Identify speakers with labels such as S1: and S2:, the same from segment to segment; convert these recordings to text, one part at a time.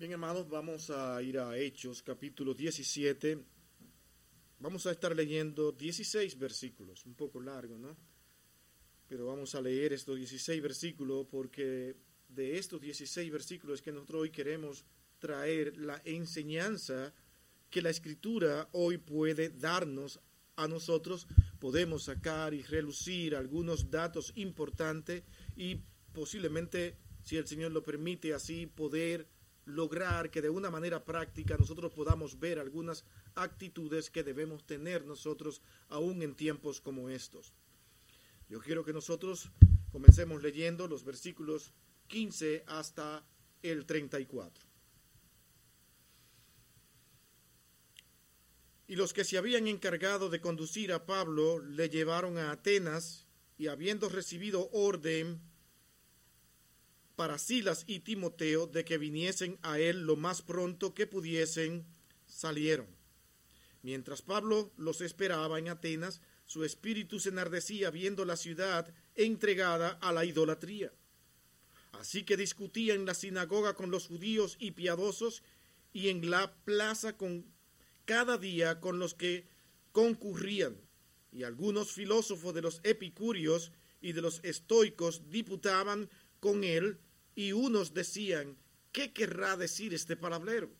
S1: Bien, hermanos, vamos a ir a Hechos, capítulo 17. Vamos a estar leyendo 16 versículos, un poco largo, ¿no? Pero vamos a leer estos 16 versículos porque de estos 16 versículos que nosotros hoy queremos traer la enseñanza que la escritura hoy puede darnos a nosotros. Podemos sacar y relucir algunos datos importantes y posiblemente, si el Señor lo permite, así poder lograr que de una manera práctica nosotros podamos ver algunas actitudes que debemos tener nosotros aún en tiempos como estos. Yo quiero que nosotros comencemos leyendo los versículos 15 hasta el 34. Y los que se habían encargado de conducir a Pablo le llevaron a Atenas y habiendo recibido orden para Silas y Timoteo de que viniesen a él lo más pronto que pudiesen, salieron. Mientras Pablo los esperaba en Atenas, su espíritu se enardecía viendo la ciudad entregada a la idolatría. Así que discutía en la sinagoga con los judíos y piadosos y en la plaza con cada día con los que concurrían. Y algunos filósofos de los epicúreos y de los estoicos diputaban con él y unos decían, ¿qué querrá decir este palabrero?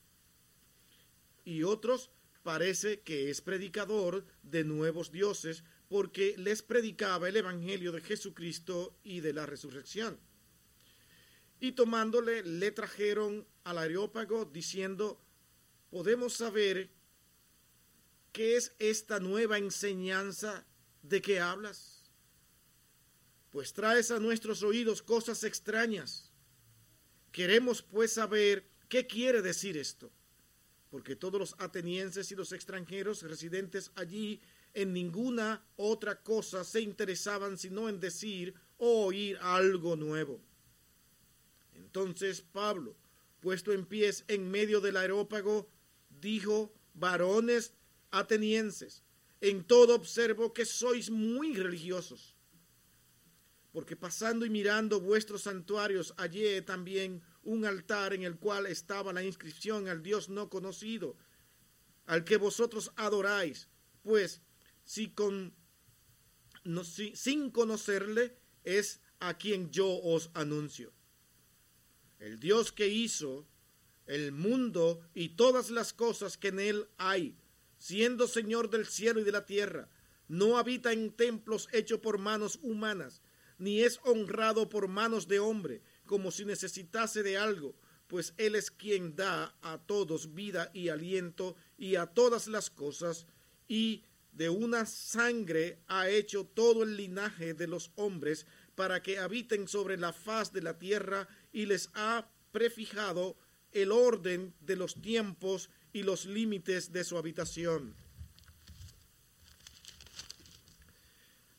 S1: Y otros parece que es predicador de nuevos dioses porque les predicaba el Evangelio de Jesucristo y de la resurrección. Y tomándole le trajeron al areópago diciendo, podemos saber qué es esta nueva enseñanza de que hablas. Pues traes a nuestros oídos cosas extrañas Queremos pues saber qué quiere decir esto, porque todos los atenienses y los extranjeros residentes allí en ninguna otra cosa se interesaban sino en decir o oír algo nuevo. Entonces Pablo, puesto en pies en medio del aerópago, dijo, varones atenienses, en todo observo que sois muy religiosos porque pasando y mirando vuestros santuarios hallé también un altar en el cual estaba la inscripción al Dios no conocido, al que vosotros adoráis, pues si con, no, si, sin conocerle es a quien yo os anuncio. El Dios que hizo el mundo y todas las cosas que en él hay, siendo Señor del cielo y de la tierra, no habita en templos hechos por manos humanas, ni es honrado por manos de hombre, como si necesitase de algo, pues Él es quien da a todos vida y aliento y a todas las cosas, y de una sangre ha hecho todo el linaje de los hombres para que habiten sobre la faz de la tierra y les ha prefijado el orden de los tiempos y los límites de su habitación.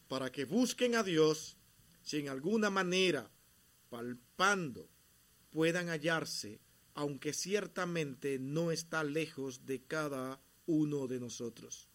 S1: Para que busquen a Dios si en alguna manera, palpando, puedan hallarse, aunque ciertamente no está lejos de cada uno de nosotros.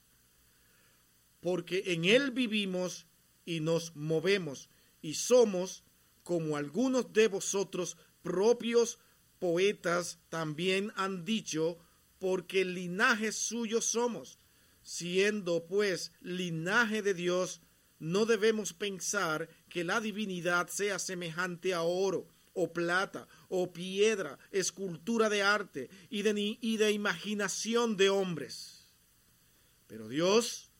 S1: Porque en Él vivimos y nos movemos y somos, como algunos de vosotros propios poetas también han dicho, porque linaje suyo somos, siendo pues linaje de Dios, no debemos pensar que la divinidad sea semejante a oro o plata o piedra, escultura de arte y de, y de imaginación de hombres. Pero Dios,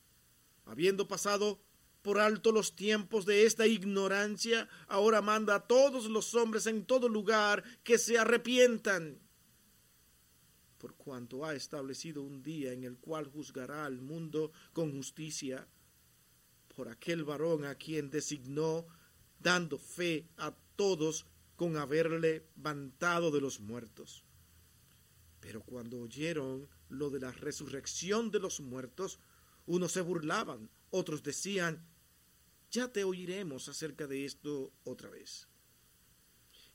S1: habiendo pasado por alto los tiempos de esta ignorancia, ahora manda a todos los hombres en todo lugar que se arrepientan, por cuanto ha establecido un día en el cual juzgará al mundo con justicia por aquel varón a quien designó, dando fe a todos con haberle levantado de los muertos. Pero cuando oyeron lo de la resurrección de los muertos, unos se burlaban, otros decían, ya te oiremos acerca de esto otra vez.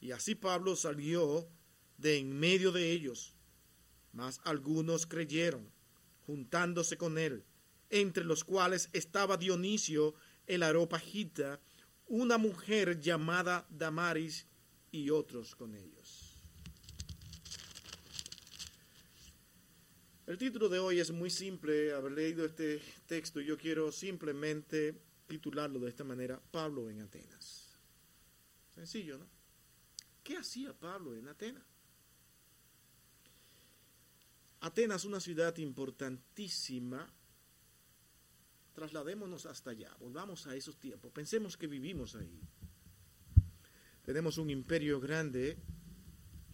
S1: Y así Pablo salió de en medio de ellos, mas algunos creyeron, juntándose con él, entre los cuales estaba Dionisio el Aropagita, una mujer llamada Damaris y otros con ellos. El título de hoy es muy simple. Haber leído este texto, yo quiero simplemente titularlo de esta manera, Pablo en Atenas. Sencillo, ¿no? ¿Qué hacía Pablo en Atenas? Atenas, una ciudad importantísima. Trasladémonos hasta allá, volvamos a esos tiempos. Pensemos que vivimos ahí. Tenemos un imperio grande,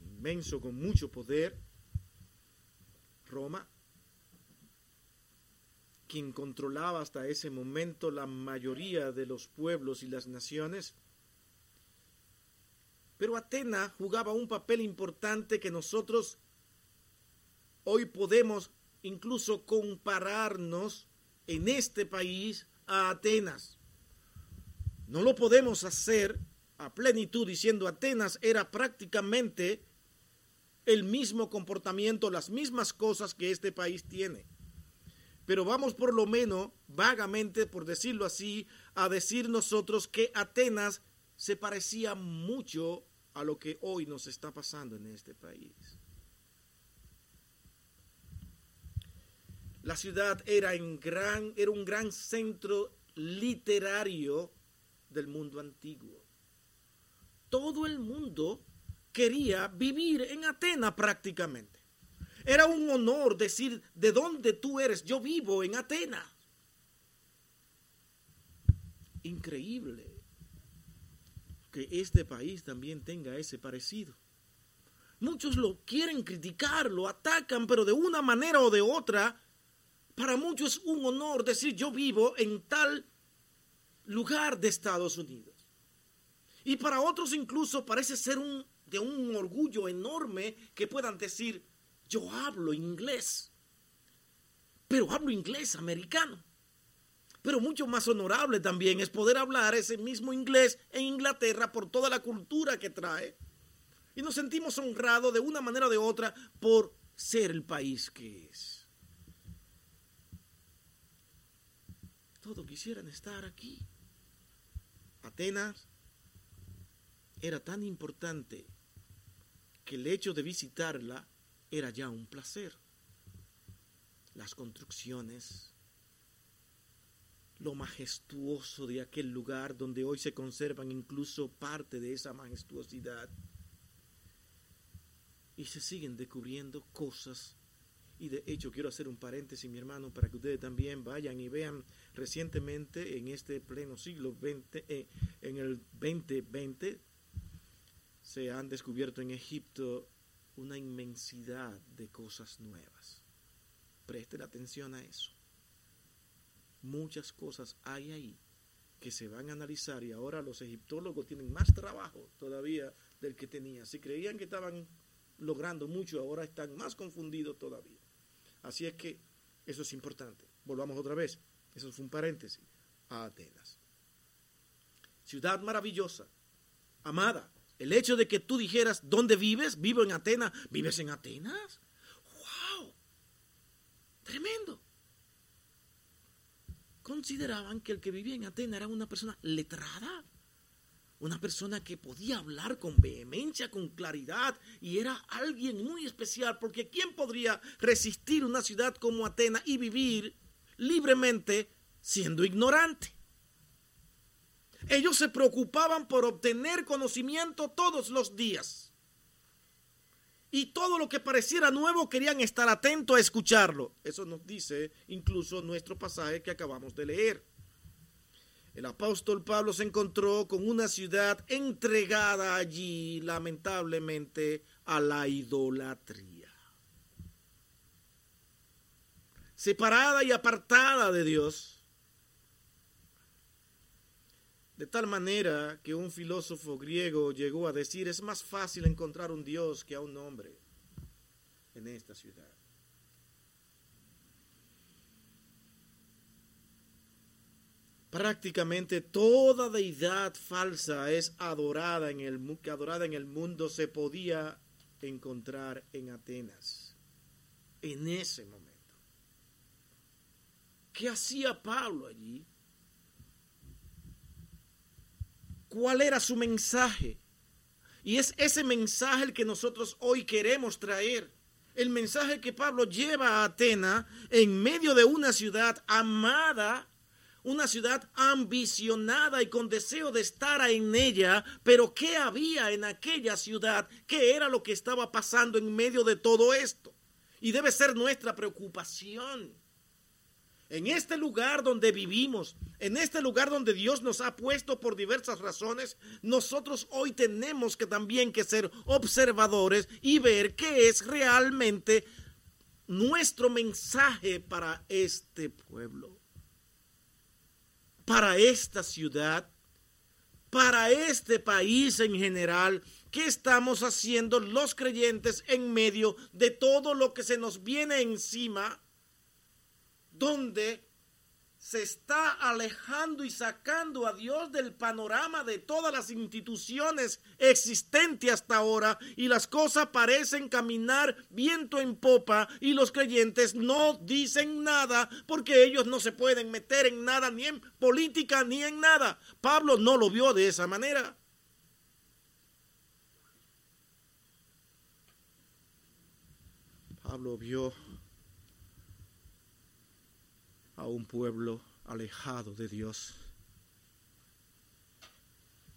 S1: inmenso, con mucho poder. Roma, quien controlaba hasta ese momento la mayoría de los pueblos y las naciones. Pero Atenas jugaba un papel importante que nosotros hoy podemos incluso compararnos en este país a Atenas. No lo podemos hacer a plenitud diciendo Atenas era prácticamente el mismo comportamiento, las mismas cosas que este país tiene. Pero vamos por lo menos, vagamente, por decirlo así, a decir nosotros que Atenas se parecía mucho a lo que hoy nos está pasando en este país. La ciudad era, en gran, era un gran centro literario del mundo antiguo. Todo el mundo quería vivir en Atenas prácticamente. Era un honor decir de dónde tú eres. Yo vivo en Atenas. Increíble que este país también tenga ese parecido. Muchos lo quieren criticar, lo atacan, pero de una manera o de otra, para muchos es un honor decir yo vivo en tal lugar de Estados Unidos. Y para otros incluso parece ser un, de un orgullo enorme que puedan decir yo hablo inglés, pero hablo inglés americano. Pero mucho más honorable también es poder hablar ese mismo inglés en Inglaterra por toda la cultura que trae. Y nos sentimos honrados de una manera o de otra por ser el país que es. Quisieran estar aquí. Atenas era tan importante que el hecho de visitarla era ya un placer. Las construcciones, lo majestuoso de aquel lugar donde hoy se conservan incluso parte de esa majestuosidad. Y se siguen descubriendo cosas. Y de hecho quiero hacer un paréntesis, mi hermano, para que ustedes también vayan y vean recientemente en este pleno siglo XX, eh, en el 2020, se han descubierto en Egipto una inmensidad de cosas nuevas. Presten atención a eso muchas cosas hay ahí que se van a analizar y ahora los egiptólogos tienen más trabajo todavía del que tenían. Si creían que estaban logrando mucho, ahora están más confundidos todavía. Así es que eso es importante. Volvamos otra vez. Eso fue un paréntesis. A Atenas. Ciudad maravillosa, amada. El hecho de que tú dijeras, ¿dónde vives? Vivo en Atenas. ¿Vives en Atenas? ¡Wow! Tremendo consideraban que el que vivía en Atenas era una persona letrada, una persona que podía hablar con vehemencia, con claridad, y era alguien muy especial, porque ¿quién podría resistir una ciudad como Atenas y vivir libremente siendo ignorante? Ellos se preocupaban por obtener conocimiento todos los días y todo lo que pareciera nuevo querían estar atentos a escucharlo. Eso nos dice incluso nuestro pasaje que acabamos de leer. El apóstol Pablo se encontró con una ciudad entregada allí, lamentablemente, a la idolatría. Separada y apartada de Dios de tal manera que un filósofo griego llegó a decir, es más fácil encontrar un Dios que a un hombre en esta ciudad. Prácticamente toda deidad falsa es adorada en el, que adorada en el mundo se podía encontrar en Atenas en ese momento. ¿Qué hacía Pablo allí? Cuál era su mensaje. Y es ese mensaje el que nosotros hoy queremos traer. el mensaje que Pablo lleva a Atena en medio de una ciudad amada, una ciudad ambicionada y con deseo de estar en ella, pero ¿qué había en aquella ciudad? ¿Qué era lo que estaba pasando en medio de todo esto? Y debe ser nuestra preocupación en este lugar donde vivimos, en este lugar donde Dios nos ha puesto por diversas razones, nosotros hoy tenemos que también que ser observadores y ver qué es realmente nuestro mensaje para este pueblo, para esta ciudad, para este país en general. ¿Qué estamos haciendo los creyentes en medio de todo lo que se nos viene encima? Donde se está alejando y sacando a Dios del panorama de todas las instituciones existentes hasta ahora y las cosas parecen caminar viento en popa y los creyentes no dicen nada porque ellos no se pueden meter en nada ni en política ni en nada. Pablo no lo vio de esa manera. Pablo vio a un pueblo alejado de Dios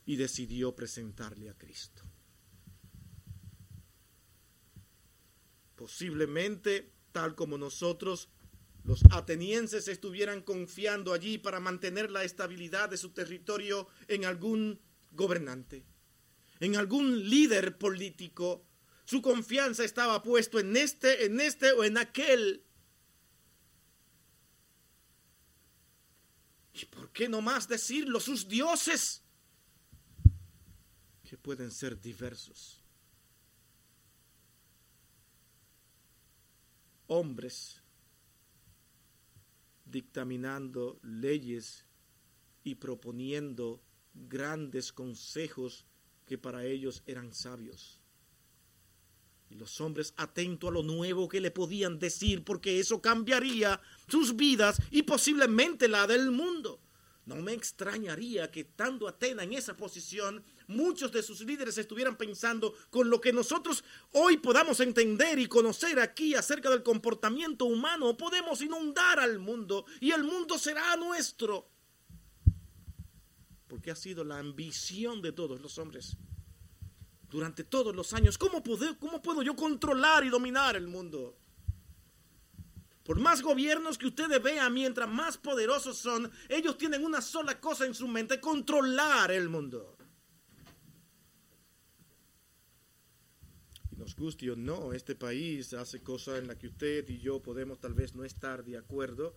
S1: y decidió presentarle a Cristo. Posiblemente, tal como nosotros, los atenienses estuvieran confiando allí para mantener la estabilidad de su territorio en algún gobernante, en algún líder político. Su confianza estaba puesto en este, en este o en aquel ¿Y por qué no más decirlo? Sus dioses, que pueden ser diversos. Hombres dictaminando leyes y proponiendo grandes consejos que para ellos eran sabios. Y los hombres atentos a lo nuevo que le podían decir, porque eso cambiaría sus vidas y posiblemente la del mundo. No me extrañaría que estando Atena en esa posición, muchos de sus líderes estuvieran pensando con lo que nosotros hoy podamos entender y conocer aquí acerca del comportamiento humano, podemos inundar al mundo y el mundo será nuestro. Porque ha sido la ambición de todos los hombres durante todos los años. ¿Cómo puedo, ¿Cómo puedo yo controlar y dominar el mundo? Por más gobiernos que ustedes vean, mientras más poderosos son, ellos tienen una sola cosa en su mente, controlar el mundo. Y nos guste o no, este país hace cosas en las que usted y yo podemos tal vez no estar de acuerdo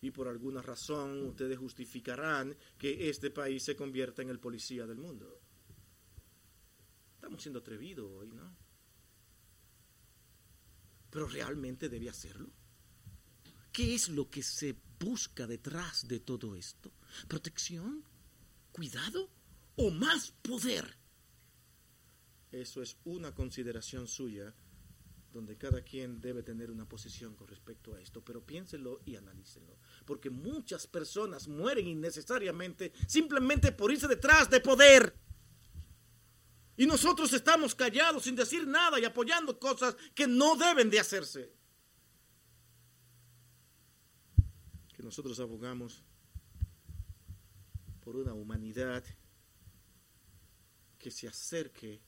S1: y por alguna razón ustedes justificarán que este país se convierta en el policía del mundo. Estamos siendo atrevidos hoy, ¿no? Pero realmente debe hacerlo. ¿Qué es lo que se busca detrás de todo esto? ¿Protección? ¿Cuidado? ¿O más poder? Eso es una consideración suya donde cada quien debe tener una posición con respecto a esto, pero piénselo y analícenlo, porque muchas personas mueren innecesariamente simplemente por irse detrás de poder. Y nosotros estamos callados sin decir nada y apoyando cosas que no deben de hacerse. Que nosotros abogamos por una humanidad que se acerque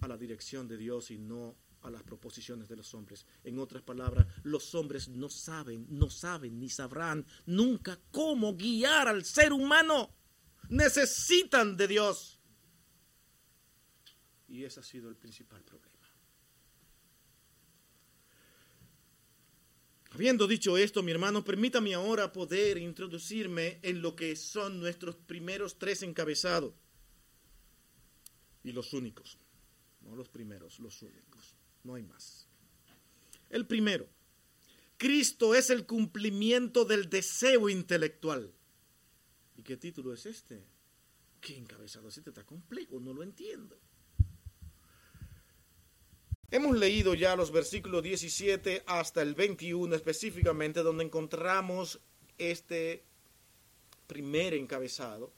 S1: a la dirección de Dios y no a las proposiciones de los hombres. En otras palabras, los hombres no saben, no saben ni sabrán nunca cómo guiar al ser humano. Necesitan de Dios. Y ese ha sido el principal problema. Habiendo dicho esto, mi hermano, permítame ahora poder introducirme en lo que son nuestros primeros tres encabezados. Y los únicos. No los primeros, los únicos. No hay más. El primero. Cristo es el cumplimiento del deseo intelectual. ¿Y qué título es este? ¿Qué encabezado? Este está complejo, no lo entiendo. Hemos leído ya los versículos 17 hasta el 21 específicamente donde encontramos este primer encabezado.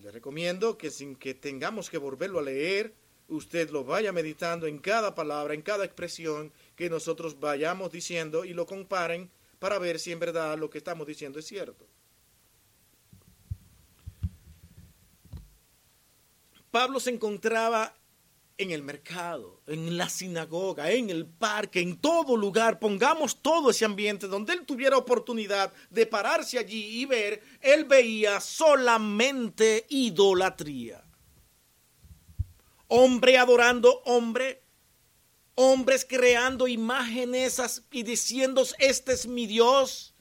S1: Le recomiendo que sin que tengamos que volverlo a leer, usted lo vaya meditando en cada palabra, en cada expresión que nosotros vayamos diciendo y lo comparen para ver si en verdad lo que estamos diciendo es cierto. Pablo se encontraba en el mercado, en la sinagoga, en el parque, en todo lugar. Pongamos todo ese ambiente donde él tuviera oportunidad de pararse allí y ver, él veía solamente idolatría. Hombre adorando hombre, hombres creando imágenes y diciendo, este es mi Dios.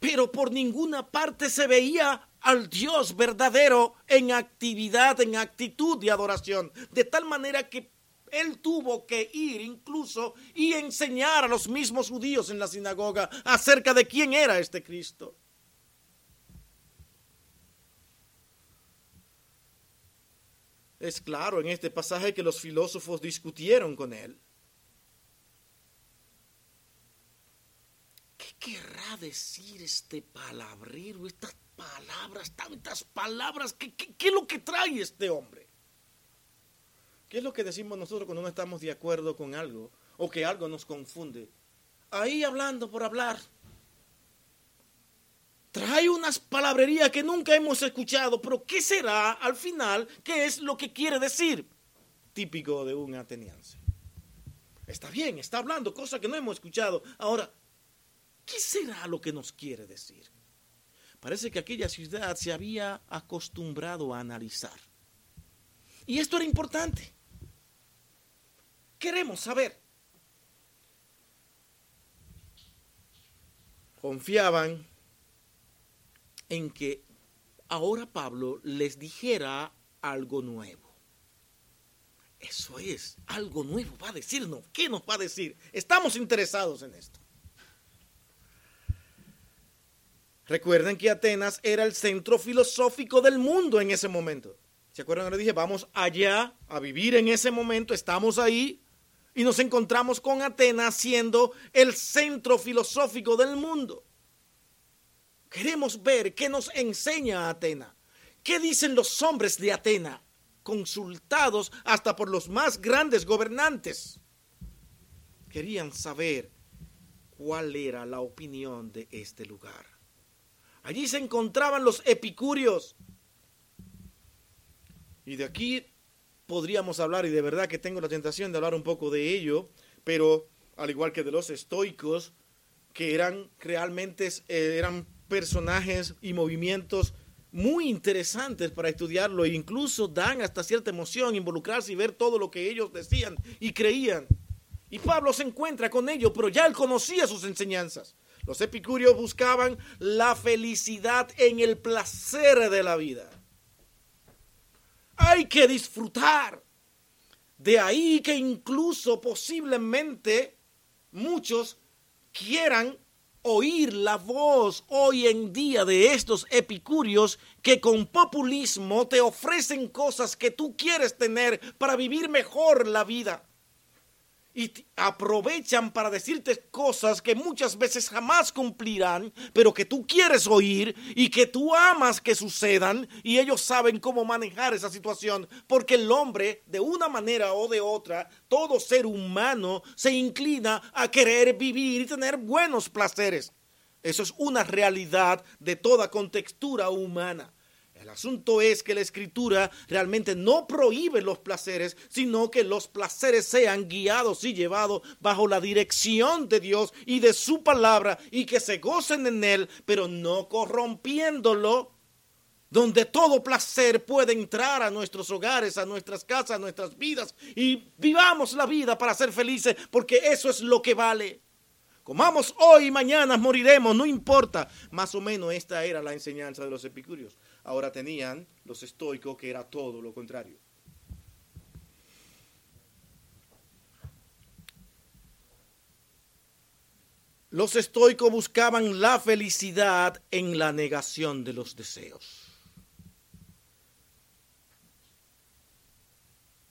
S1: Pero por ninguna parte se veía al Dios verdadero en actividad, en actitud de adoración, de tal manera que él tuvo que ir incluso y enseñar a los mismos judíos en la sinagoga acerca de quién era este Cristo. Es claro en este pasaje que los filósofos discutieron con él. ¿Qué querrá decir este palabrero, estas palabras, tantas palabras. ¿Qué, es lo que trae este hombre? ¿Qué es lo que decimos nosotros cuando no estamos de acuerdo con algo o que algo nos confunde? Ahí hablando por hablar. Trae unas palabrerías que nunca hemos escuchado, pero ¿qué será al final? ¿Qué es lo que quiere decir? Típico de un ateniense. Está bien, está hablando cosas que no hemos escuchado. Ahora, ¿qué será lo que nos quiere decir? Parece que aquella ciudad se había acostumbrado a analizar. Y esto era importante. Queremos saber. Confiaban en que ahora Pablo les dijera algo nuevo. Eso es, algo nuevo va a decirnos. ¿Qué nos va a decir? Estamos interesados en esto. Recuerden que Atenas era el centro filosófico del mundo en ese momento. ¿Se acuerdan? Le dije, vamos allá a vivir en ese momento, estamos ahí y nos encontramos con Atenas siendo el centro filosófico del mundo. Queremos ver qué nos enseña Atenas. ¿Qué dicen los hombres de Atenas? Consultados hasta por los más grandes gobernantes. Querían saber cuál era la opinión de este lugar. Allí se encontraban los epicúreos. Y de aquí podríamos hablar, y de verdad que tengo la tentación de hablar un poco de ello, pero al igual que de los estoicos, que eran realmente eh, eran personajes y movimientos muy interesantes para estudiarlo e incluso dan hasta cierta emoción involucrarse y ver todo lo que ellos decían y creían. Y Pablo se encuentra con ellos, pero ya él conocía sus enseñanzas. Los epicúreos buscaban la felicidad en el placer de la vida. Hay que disfrutar. De ahí que incluso posiblemente muchos quieran oír la voz hoy en día de estos epicúreos que con populismo te ofrecen cosas que tú quieres tener para vivir mejor la vida y aprovechan para decirte cosas que muchas veces jamás cumplirán, pero que tú quieres oír y que tú amas que sucedan y ellos saben cómo manejar esa situación, porque el hombre, de una manera o de otra, todo ser humano se inclina a querer vivir y tener buenos placeres. Eso es una realidad de toda contextura humana. Asunto es que la escritura realmente no prohíbe los placeres, sino que los placeres sean guiados y llevados bajo la dirección de Dios y de su palabra y que se gocen en él, pero no corrompiéndolo, donde todo placer puede entrar a nuestros hogares, a nuestras casas, a nuestras vidas y vivamos la vida para ser felices, porque eso es lo que vale. Comamos hoy y mañana moriremos, no importa. Más o menos esta era la enseñanza de los epicúreos ahora tenían los estoicos que era todo lo contrario. Los estoicos buscaban la felicidad en la negación de los deseos.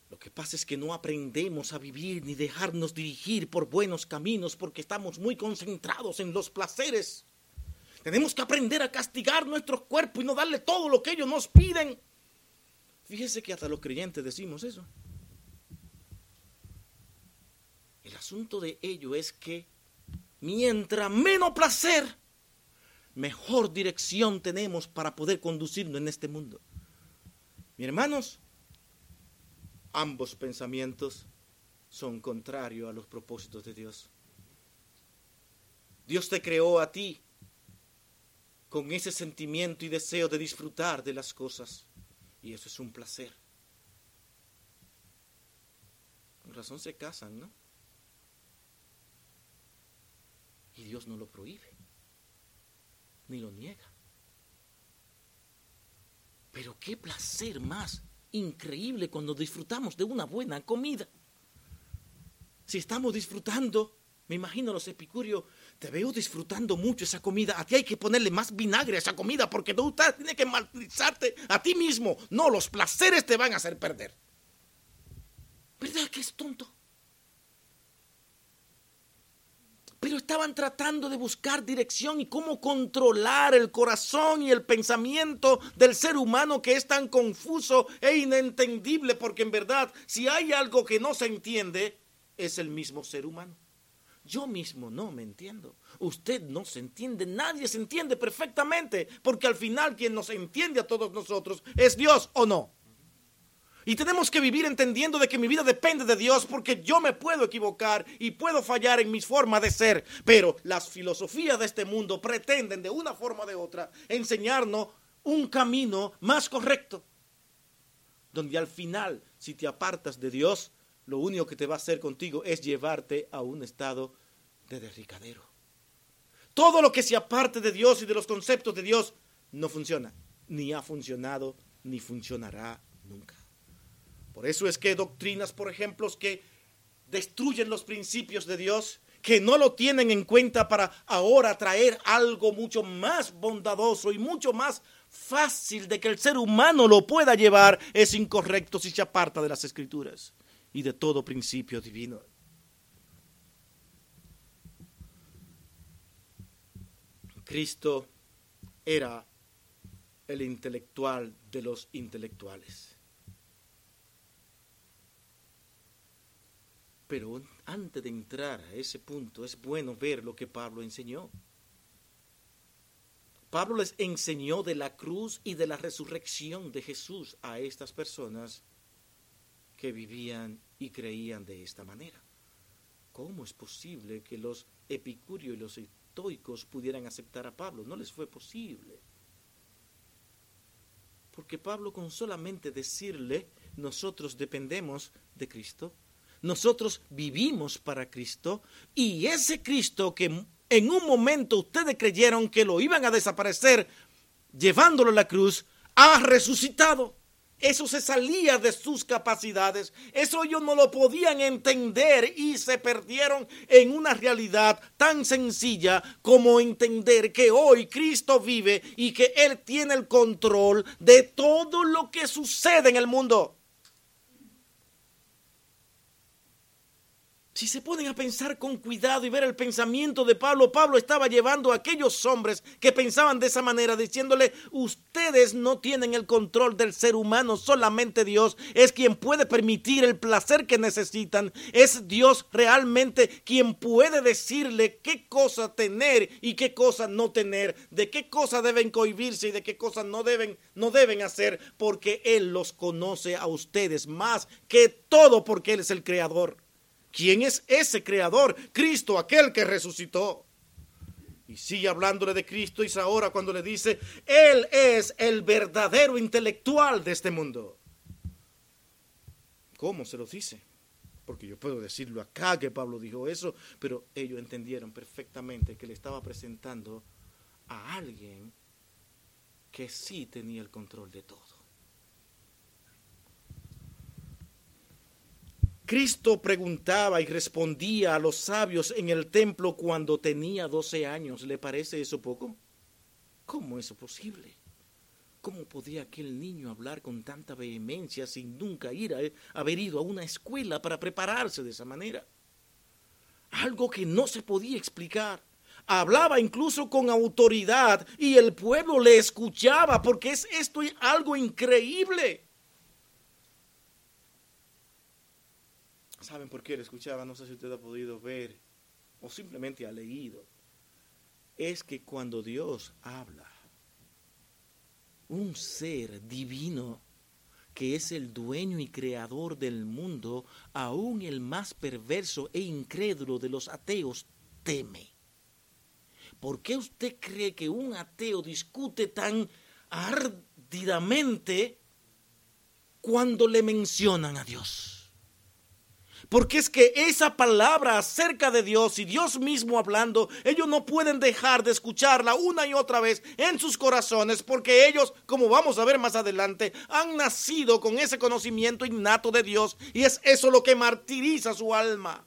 S1: Lo que pasa es que no aprendemos a vivir ni dejarnos dirigir por buenos caminos porque estamos muy concentrados en los placeres. Tenemos que aprender a castigar nuestros cuerpos y no darle todo lo que ellos nos piden. Fíjese que hasta los creyentes decimos eso.
S2: El asunto de ello es que mientras menos placer, mejor dirección tenemos para poder conducirnos en este mundo. Mis hermanos, ambos pensamientos son contrarios a los propósitos de Dios. Dios te creó a ti con ese sentimiento y deseo de disfrutar de las cosas. Y eso es un placer. Con razón se casan, ¿no? Y Dios no lo prohíbe, ni lo niega. Pero qué placer más increíble cuando disfrutamos de una buena comida. Si estamos disfrutando, me imagino los epicúreos, te veo disfrutando mucho esa comida. A ti hay que ponerle más vinagre a esa comida porque tú tienes que martirizarte a ti mismo. No, los placeres te van a hacer perder. ¿Verdad que es tonto? pero estaban tratando de buscar dirección y cómo controlar el corazón y el pensamiento del ser humano que es tan confuso e inentendible, porque en verdad, si hay algo que no se entiende, es el mismo ser humano. Yo mismo no me entiendo. Usted no se entiende, nadie se entiende perfectamente, porque al final quien nos entiende a todos nosotros es Dios o no. Y tenemos que vivir entendiendo de que mi vida depende de Dios porque yo me puedo equivocar y puedo fallar en mis formas de ser. Pero las filosofías de este mundo pretenden de una forma o de otra enseñarnos un camino más correcto. Donde al final, si te apartas de Dios, lo único que te va a hacer contigo es llevarte a un estado de derricadero. Todo lo que se aparte de Dios y de los conceptos de Dios no funciona, ni ha funcionado, ni funcionará nunca. Por eso es que doctrinas, por ejemplo, que destruyen los principios de Dios, que no lo tienen en cuenta para ahora traer algo mucho más bondadoso y mucho más fácil de que el ser humano lo pueda llevar, es incorrecto si se aparta de las escrituras y de todo principio divino. Cristo era el intelectual de los intelectuales. Pero antes de entrar a ese punto es bueno ver lo que Pablo enseñó. Pablo les enseñó de la cruz y de la resurrección de Jesús a estas personas que vivían y creían de esta manera. ¿Cómo es posible que los epicúreos y los pudieran aceptar a Pablo? No les fue posible. Porque Pablo con solamente decirle, nosotros dependemos de Cristo, nosotros vivimos para Cristo y ese Cristo que en un momento ustedes creyeron que lo iban a desaparecer llevándolo a la cruz, ha resucitado. Eso se salía de sus capacidades. Eso ellos no lo podían entender y se perdieron en una realidad tan sencilla como entender que hoy Cristo vive y que Él tiene el control de todo lo que sucede en el mundo. Si se ponen a pensar con cuidado y ver el pensamiento de Pablo, Pablo estaba llevando a aquellos hombres que pensaban de esa manera, diciéndole, ustedes no tienen el control del ser humano, solamente Dios es quien puede permitir el placer que necesitan, es Dios realmente quien puede decirle qué cosa tener y qué cosa no tener, de qué cosa deben cohibirse y de qué cosas no deben, no deben hacer, porque Él los conoce a ustedes más que todo porque Él es el creador. ¿Quién es ese creador? Cristo, aquel que resucitó. Y sigue hablándole de Cristo y ahora cuando le dice, Él es el verdadero intelectual de este mundo. ¿Cómo se lo dice? Porque yo puedo decirlo acá que Pablo dijo eso, pero ellos entendieron perfectamente que le estaba presentando a alguien que sí tenía el control de todo. Cristo preguntaba y respondía a los sabios en el templo cuando tenía 12 años. ¿Le parece eso poco? ¿Cómo es posible? ¿Cómo podía aquel niño hablar con tanta vehemencia sin nunca ir a haber ido a una escuela para prepararse de esa manera? Algo que no se podía explicar. Hablaba incluso con autoridad y el pueblo le escuchaba porque es esto algo increíble. ¿Saben por qué lo escuchaba? No sé si usted ha podido ver o simplemente ha leído. Es que cuando Dios habla, un ser divino que es el dueño y creador del mundo, aún el más perverso e incrédulo de los ateos teme. ¿Por qué usted cree que un ateo discute tan ardidamente cuando le mencionan a Dios? Porque es que esa palabra acerca de Dios y Dios mismo hablando, ellos no pueden dejar de escucharla una y otra vez en sus corazones, porque ellos, como vamos a ver más adelante, han nacido con ese conocimiento innato de Dios y es eso lo que martiriza su alma.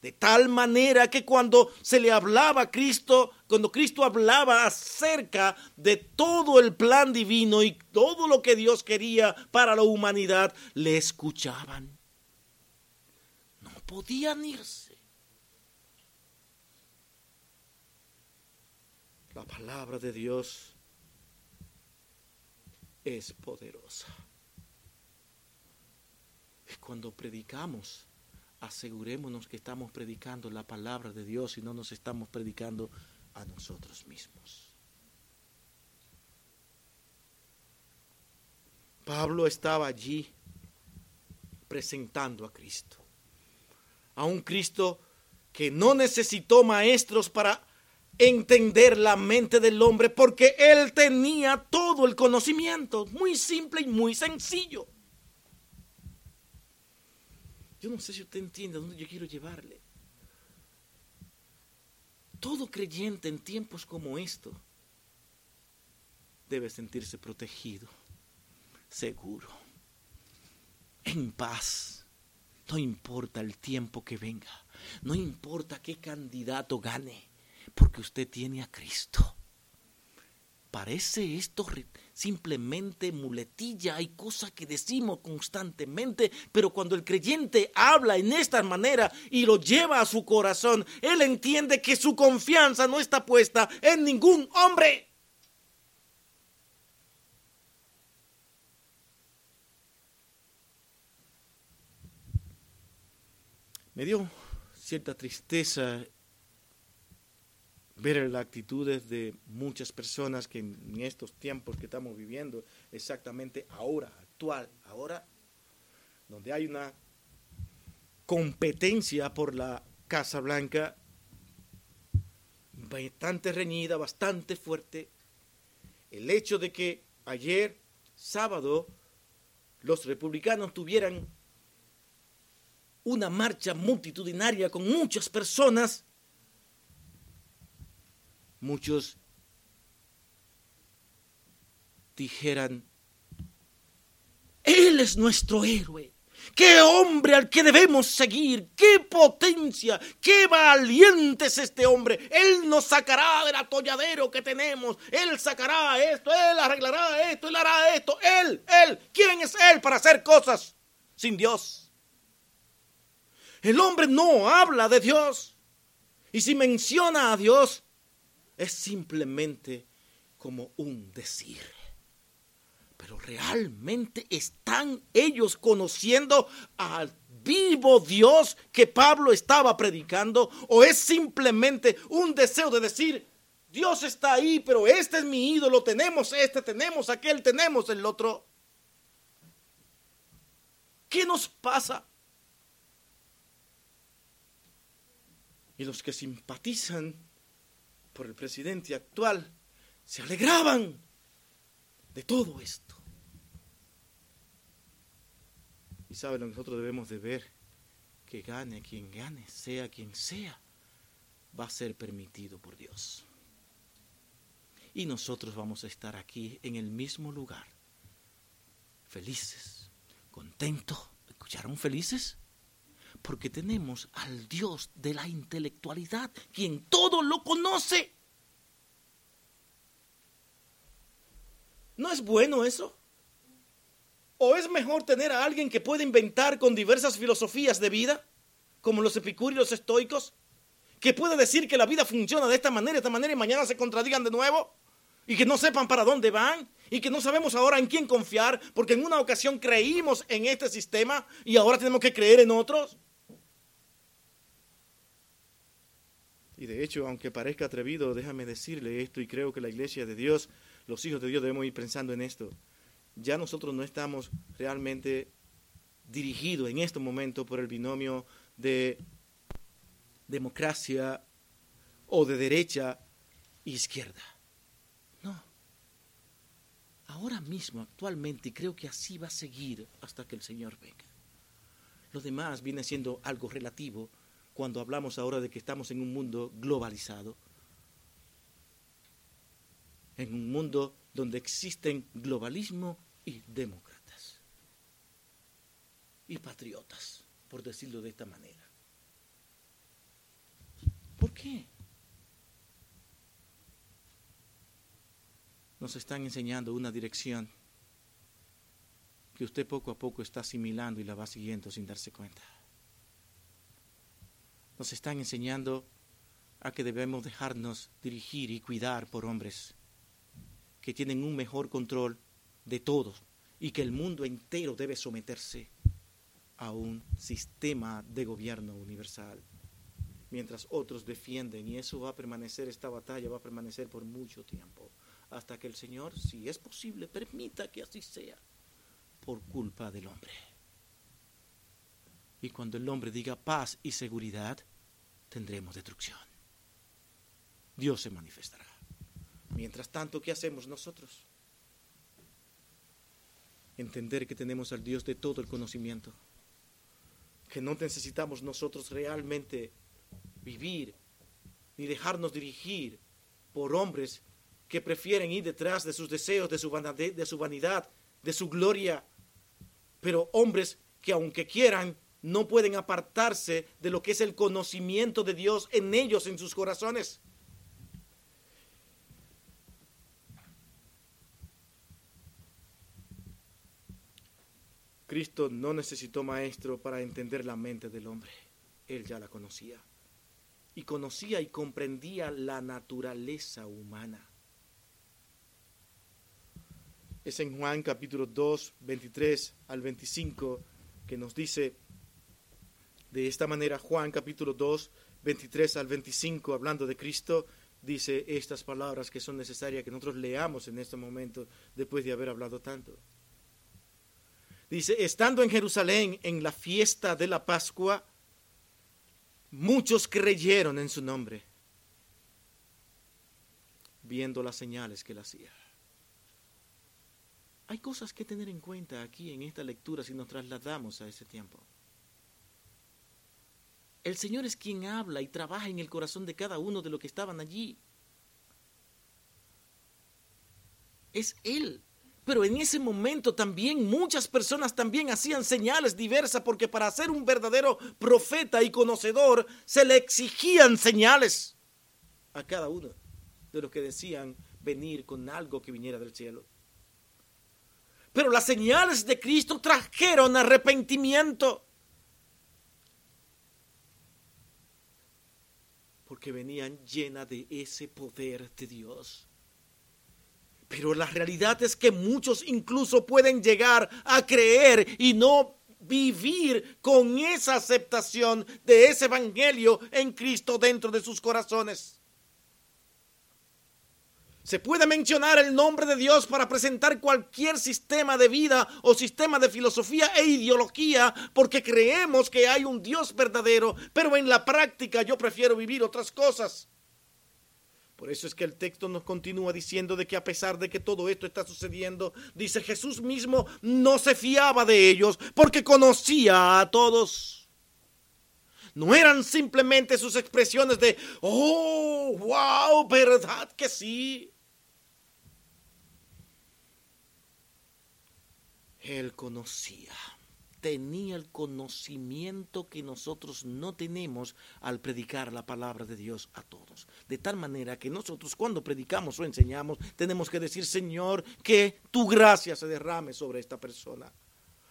S2: De tal manera que cuando se le hablaba a Cristo, cuando Cristo hablaba acerca de todo el plan divino y todo lo que Dios quería para la humanidad, le escuchaban podían irse. La palabra de Dios es poderosa. Y cuando predicamos, asegurémonos que estamos predicando la palabra de Dios y no nos estamos predicando a nosotros mismos. Pablo estaba allí presentando a Cristo a un Cristo que no necesitó maestros para entender la mente del hombre porque él tenía todo el conocimiento, muy simple y muy sencillo. Yo no sé si usted entiende a dónde yo quiero llevarle. Todo creyente en tiempos como estos debe sentirse protegido, seguro, en paz no importa el tiempo que venga, no importa qué candidato gane, porque usted tiene a Cristo. Parece esto simplemente muletilla, hay cosas que decimos constantemente, pero cuando el creyente habla en esta manera y lo lleva a su corazón, él entiende que su confianza no está puesta en ningún hombre. Me dio cierta tristeza ver las actitudes de muchas personas que en estos tiempos que estamos viviendo, exactamente ahora, actual, ahora, donde hay una competencia por la Casa Blanca bastante reñida, bastante fuerte, el hecho de que ayer, sábado, los republicanos tuvieran una marcha multitudinaria con muchas personas, muchos dijeran, Él es nuestro héroe. Qué hombre al que debemos seguir, qué potencia, qué valiente es este hombre. Él nos sacará del atolladero que tenemos. Él sacará esto, él arreglará esto, él hará esto. Él, él, ¿quién es él para hacer cosas sin Dios? El hombre no habla de Dios. Y si menciona a Dios, es simplemente como un decir. Pero realmente están ellos conociendo al vivo Dios que Pablo estaba predicando o es simplemente un deseo de decir, Dios está ahí, pero este es mi ídolo, tenemos este, tenemos aquel, tenemos el otro. ¿Qué nos pasa? Y los que simpatizan por el presidente actual se alegraban de todo esto. Y saben, nosotros debemos de ver que gane quien gane, sea quien sea, va a ser permitido por Dios. Y nosotros vamos a estar aquí en el mismo lugar, felices, contentos. ¿Escucharon felices? Porque tenemos al Dios de la intelectualidad, quien todo lo conoce. ¿No es bueno eso? ¿O es mejor tener a alguien que puede inventar con diversas filosofías de vida, como los epicúreos estoicos, que puede decir que la vida funciona de esta manera, de esta manera y mañana se contradigan de nuevo? Y que no sepan para dónde van y que no sabemos ahora en quién confiar, porque en una ocasión creímos en este sistema y ahora tenemos que creer en otros. Y de hecho, aunque parezca atrevido, déjame decirle esto y creo que la iglesia de Dios, los hijos de Dios debemos ir pensando en esto. Ya nosotros no estamos realmente dirigidos en este momento por el binomio de democracia o de derecha e izquierda. No. Ahora mismo, actualmente, creo que así va a seguir hasta que el Señor venga. Lo demás viene siendo algo relativo cuando hablamos ahora de que estamos en un mundo globalizado, en un mundo donde existen globalismo y demócratas, y patriotas, por decirlo de esta manera. ¿Por qué? Nos están enseñando una dirección que usted poco a poco está asimilando y la va siguiendo sin darse cuenta nos están enseñando a que debemos dejarnos dirigir y cuidar por hombres que tienen un mejor control de todo y que el mundo entero debe someterse a un sistema de gobierno universal, mientras otros defienden y eso va a permanecer, esta batalla va a permanecer por mucho tiempo, hasta que el Señor, si es posible, permita que así sea, por culpa del hombre. Y cuando el hombre diga paz y seguridad, tendremos destrucción. Dios se manifestará. Mientras tanto, ¿qué hacemos nosotros? Entender que tenemos al Dios de todo el conocimiento, que no necesitamos nosotros realmente vivir ni dejarnos dirigir por hombres que prefieren ir detrás de sus deseos, de su vanidad, de su, gloria, pero hombres que aunque quieran no pueden apartarse de lo que es el conocimiento de Dios en ellos, en sus corazones. Cristo no necesitó maestro para entender la mente del hombre. Él ya la conocía. Y conocía y comprendía la naturaleza humana. Es en Juan capítulo 2, 23 al 25 que nos dice, de esta manera, Juan capítulo 2, 23 al 25, hablando de Cristo, dice estas palabras que son necesarias que nosotros leamos en este momento después de haber hablado tanto. Dice, estando en Jerusalén en la fiesta de la Pascua, muchos creyeron en su nombre, viendo las señales que él hacía. Hay cosas que tener en cuenta aquí en esta lectura si nos trasladamos a ese tiempo. El Señor es quien habla y trabaja en el corazón de cada uno de los que estaban allí. Es Él. Pero en ese momento también muchas personas también hacían señales diversas porque para ser un verdadero profeta y conocedor se le exigían señales a cada uno de los que decían venir con algo que viniera del cielo. Pero las señales de Cristo trajeron arrepentimiento. Porque venían llenas de ese poder de Dios. Pero la realidad es que muchos incluso pueden llegar a creer y no vivir con esa aceptación de ese evangelio en Cristo dentro de sus corazones. Se puede mencionar el nombre de Dios para presentar cualquier sistema de vida o sistema de filosofía e ideología porque creemos que hay un Dios verdadero, pero en la práctica yo prefiero vivir otras cosas. Por eso es que el texto nos continúa diciendo de que a pesar de que todo esto está sucediendo, dice Jesús mismo no se fiaba de ellos porque conocía a todos. No eran simplemente sus expresiones de, oh, wow, verdad que sí. Él conocía, tenía el conocimiento que nosotros no tenemos al predicar la palabra de Dios a todos. De tal manera que nosotros cuando predicamos o enseñamos tenemos que decir, Señor, que tu gracia se derrame sobre esta persona.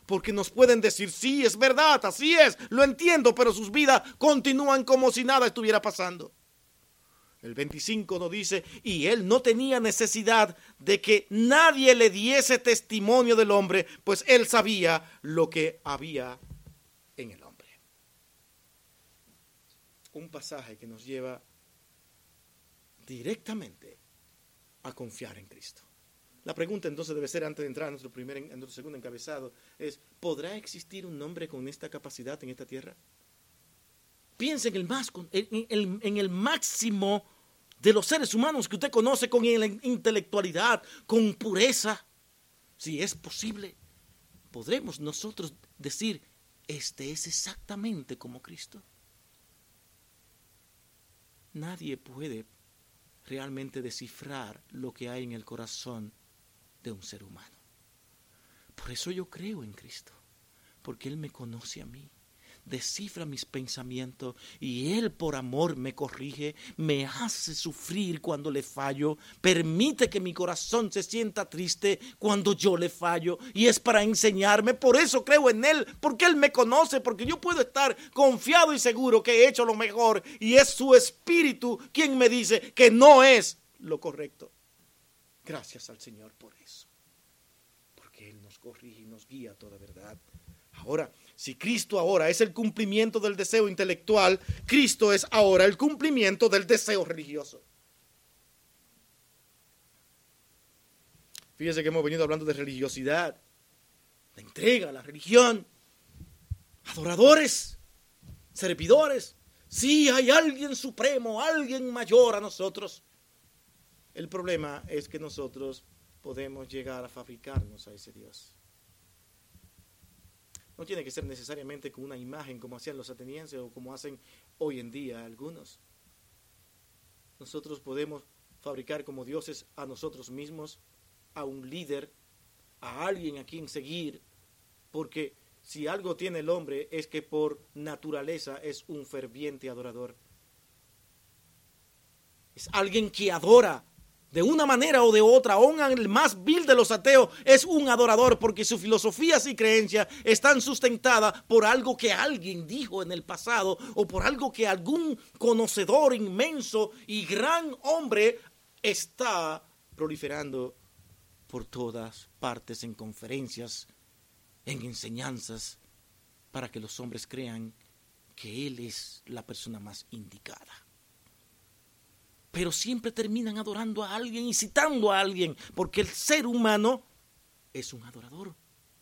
S2: Porque nos pueden decir, sí, es verdad, así es, lo entiendo, pero sus vidas continúan como si nada estuviera pasando. El 25 nos dice, y él no tenía necesidad de que nadie le diese testimonio del hombre, pues él sabía lo que había en el hombre. Un pasaje que nos lleva directamente a confiar en Cristo. La pregunta entonces debe ser, antes de entrar a nuestro, primer, en nuestro segundo encabezado, es, ¿podrá existir un hombre con esta capacidad en esta tierra? Piensa en el, más, en el máximo de los seres humanos que usted conoce con intelectualidad, con pureza. Si es posible, podremos nosotros decir, este es exactamente como Cristo. Nadie puede realmente descifrar lo que hay en el corazón de un ser humano. Por eso yo creo en Cristo, porque Él me conoce a mí, descifra mis pensamientos y Él por amor me corrige, me hace sufrir cuando le fallo, permite que mi corazón se sienta triste cuando yo le fallo y es para enseñarme, por eso creo en Él, porque Él me conoce, porque yo puedo estar confiado y seguro que he hecho lo mejor y es su espíritu quien me dice que no es lo correcto. Gracias al Señor por eso. Porque Él nos corrige y nos guía a toda verdad. Ahora, si Cristo ahora es el cumplimiento del deseo intelectual, Cristo es ahora el cumplimiento del deseo religioso. Fíjese que hemos venido hablando de religiosidad, de entrega la religión, adoradores, servidores. Si hay alguien supremo, alguien mayor a nosotros. El problema es que nosotros podemos llegar a fabricarnos a ese Dios. No tiene que ser necesariamente con una imagen como hacían los atenienses o como hacen hoy en día algunos. Nosotros podemos fabricar como dioses a nosotros mismos, a un líder, a alguien a quien seguir, porque si algo tiene el hombre es que por naturaleza es un ferviente adorador. Es alguien que adora de una manera o de otra, aún el más vil de los ateos es un adorador porque sus filosofías y creencias están sustentadas por algo que alguien dijo en el pasado o por algo que algún conocedor inmenso y gran hombre está proliferando por todas partes en conferencias, en enseñanzas, para que los hombres crean que Él es la persona más indicada pero siempre terminan adorando a alguien y citando a alguien, porque el ser humano es un adorador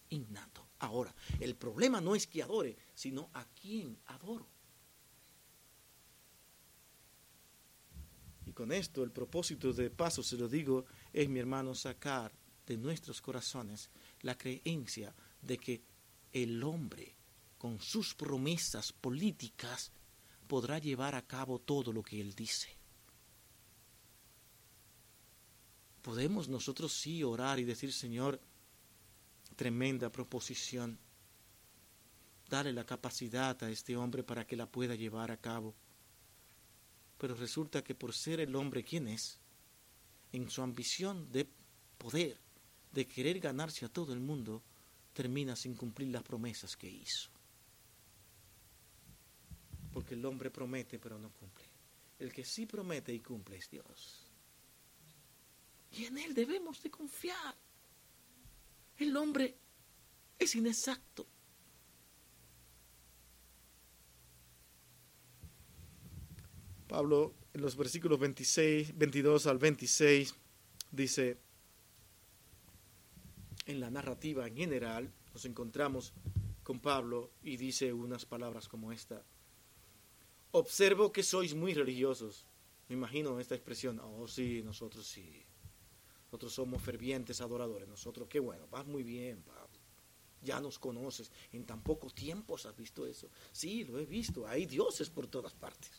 S2: innato. Ahora, el problema no es que adore, sino a quién adoro. Y con esto el propósito de paso, se lo digo, es, mi hermano, sacar de nuestros corazones la creencia de que el hombre, con sus promesas políticas, podrá llevar a cabo todo lo que él dice. Podemos nosotros sí orar y decir, Señor, tremenda proposición. Dale la capacidad a este hombre para que la pueda llevar a cabo. Pero resulta que por ser el hombre quien es, en su ambición de poder, de querer ganarse a todo el mundo, termina sin cumplir las promesas que hizo. Porque el hombre promete pero no cumple. El que sí promete y cumple es Dios. Y en Él debemos de confiar. El hombre es inexacto. Pablo en los versículos 26, 22 al 26 dice, en la narrativa en general, nos encontramos con Pablo y dice unas palabras como esta. Observo que sois muy religiosos. Me imagino esta expresión. Oh, sí, nosotros sí. Nosotros somos fervientes adoradores. Nosotros, qué bueno, vas muy bien, Pablo. Ya nos conoces. En tan poco tiempo has visto eso. Sí, lo he visto. Hay dioses por todas partes.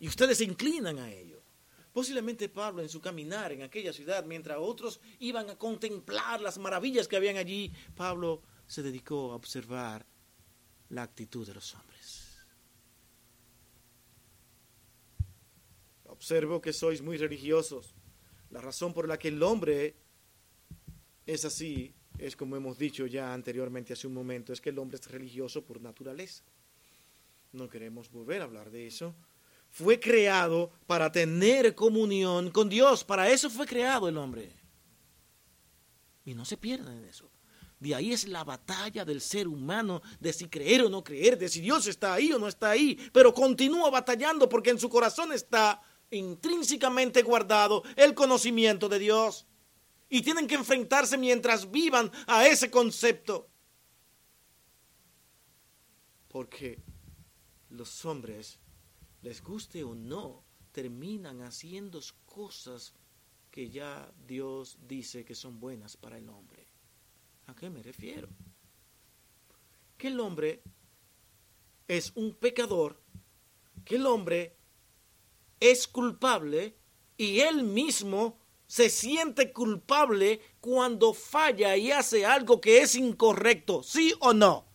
S2: Y ustedes se inclinan a ello. Posiblemente Pablo en su caminar en aquella ciudad, mientras otros iban a contemplar las maravillas que habían allí, Pablo se dedicó a observar la actitud de los hombres. Observo que sois muy religiosos la razón por la que el hombre es así es como hemos dicho ya anteriormente hace un momento, es que el hombre es religioso por naturaleza. No queremos volver a hablar de eso. Fue creado para tener comunión con Dios, para eso fue creado el hombre. Y no se pierdan en eso. De ahí es la batalla del ser humano, de si creer o no creer, de si Dios está ahí o no está ahí, pero continúa batallando porque en su corazón está intrínsecamente guardado el conocimiento de Dios. Y tienen que enfrentarse mientras vivan a ese concepto. Porque los hombres, les guste o no, terminan haciendo cosas que ya Dios dice que son buenas para el hombre. ¿A qué me refiero? Que el hombre es un pecador, que el hombre es culpable y él mismo se siente culpable cuando falla y hace algo que es incorrecto, ¿sí o no?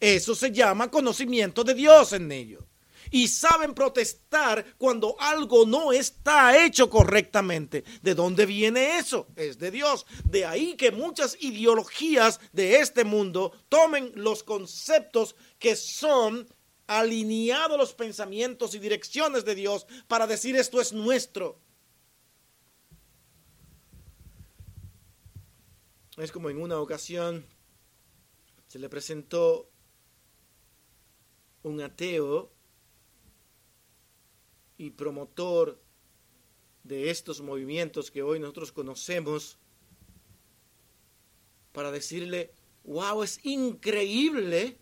S2: Eso se llama conocimiento de Dios en ello. Y saben protestar cuando algo no está hecho correctamente. ¿De dónde viene eso? Es de Dios. De ahí que muchas ideologías de este mundo tomen los conceptos que son alineados los pensamientos y direcciones de Dios para decir esto es nuestro. Es como en una ocasión se le presentó un ateo y promotor de estos movimientos que hoy nosotros conocemos para decirle, wow, es increíble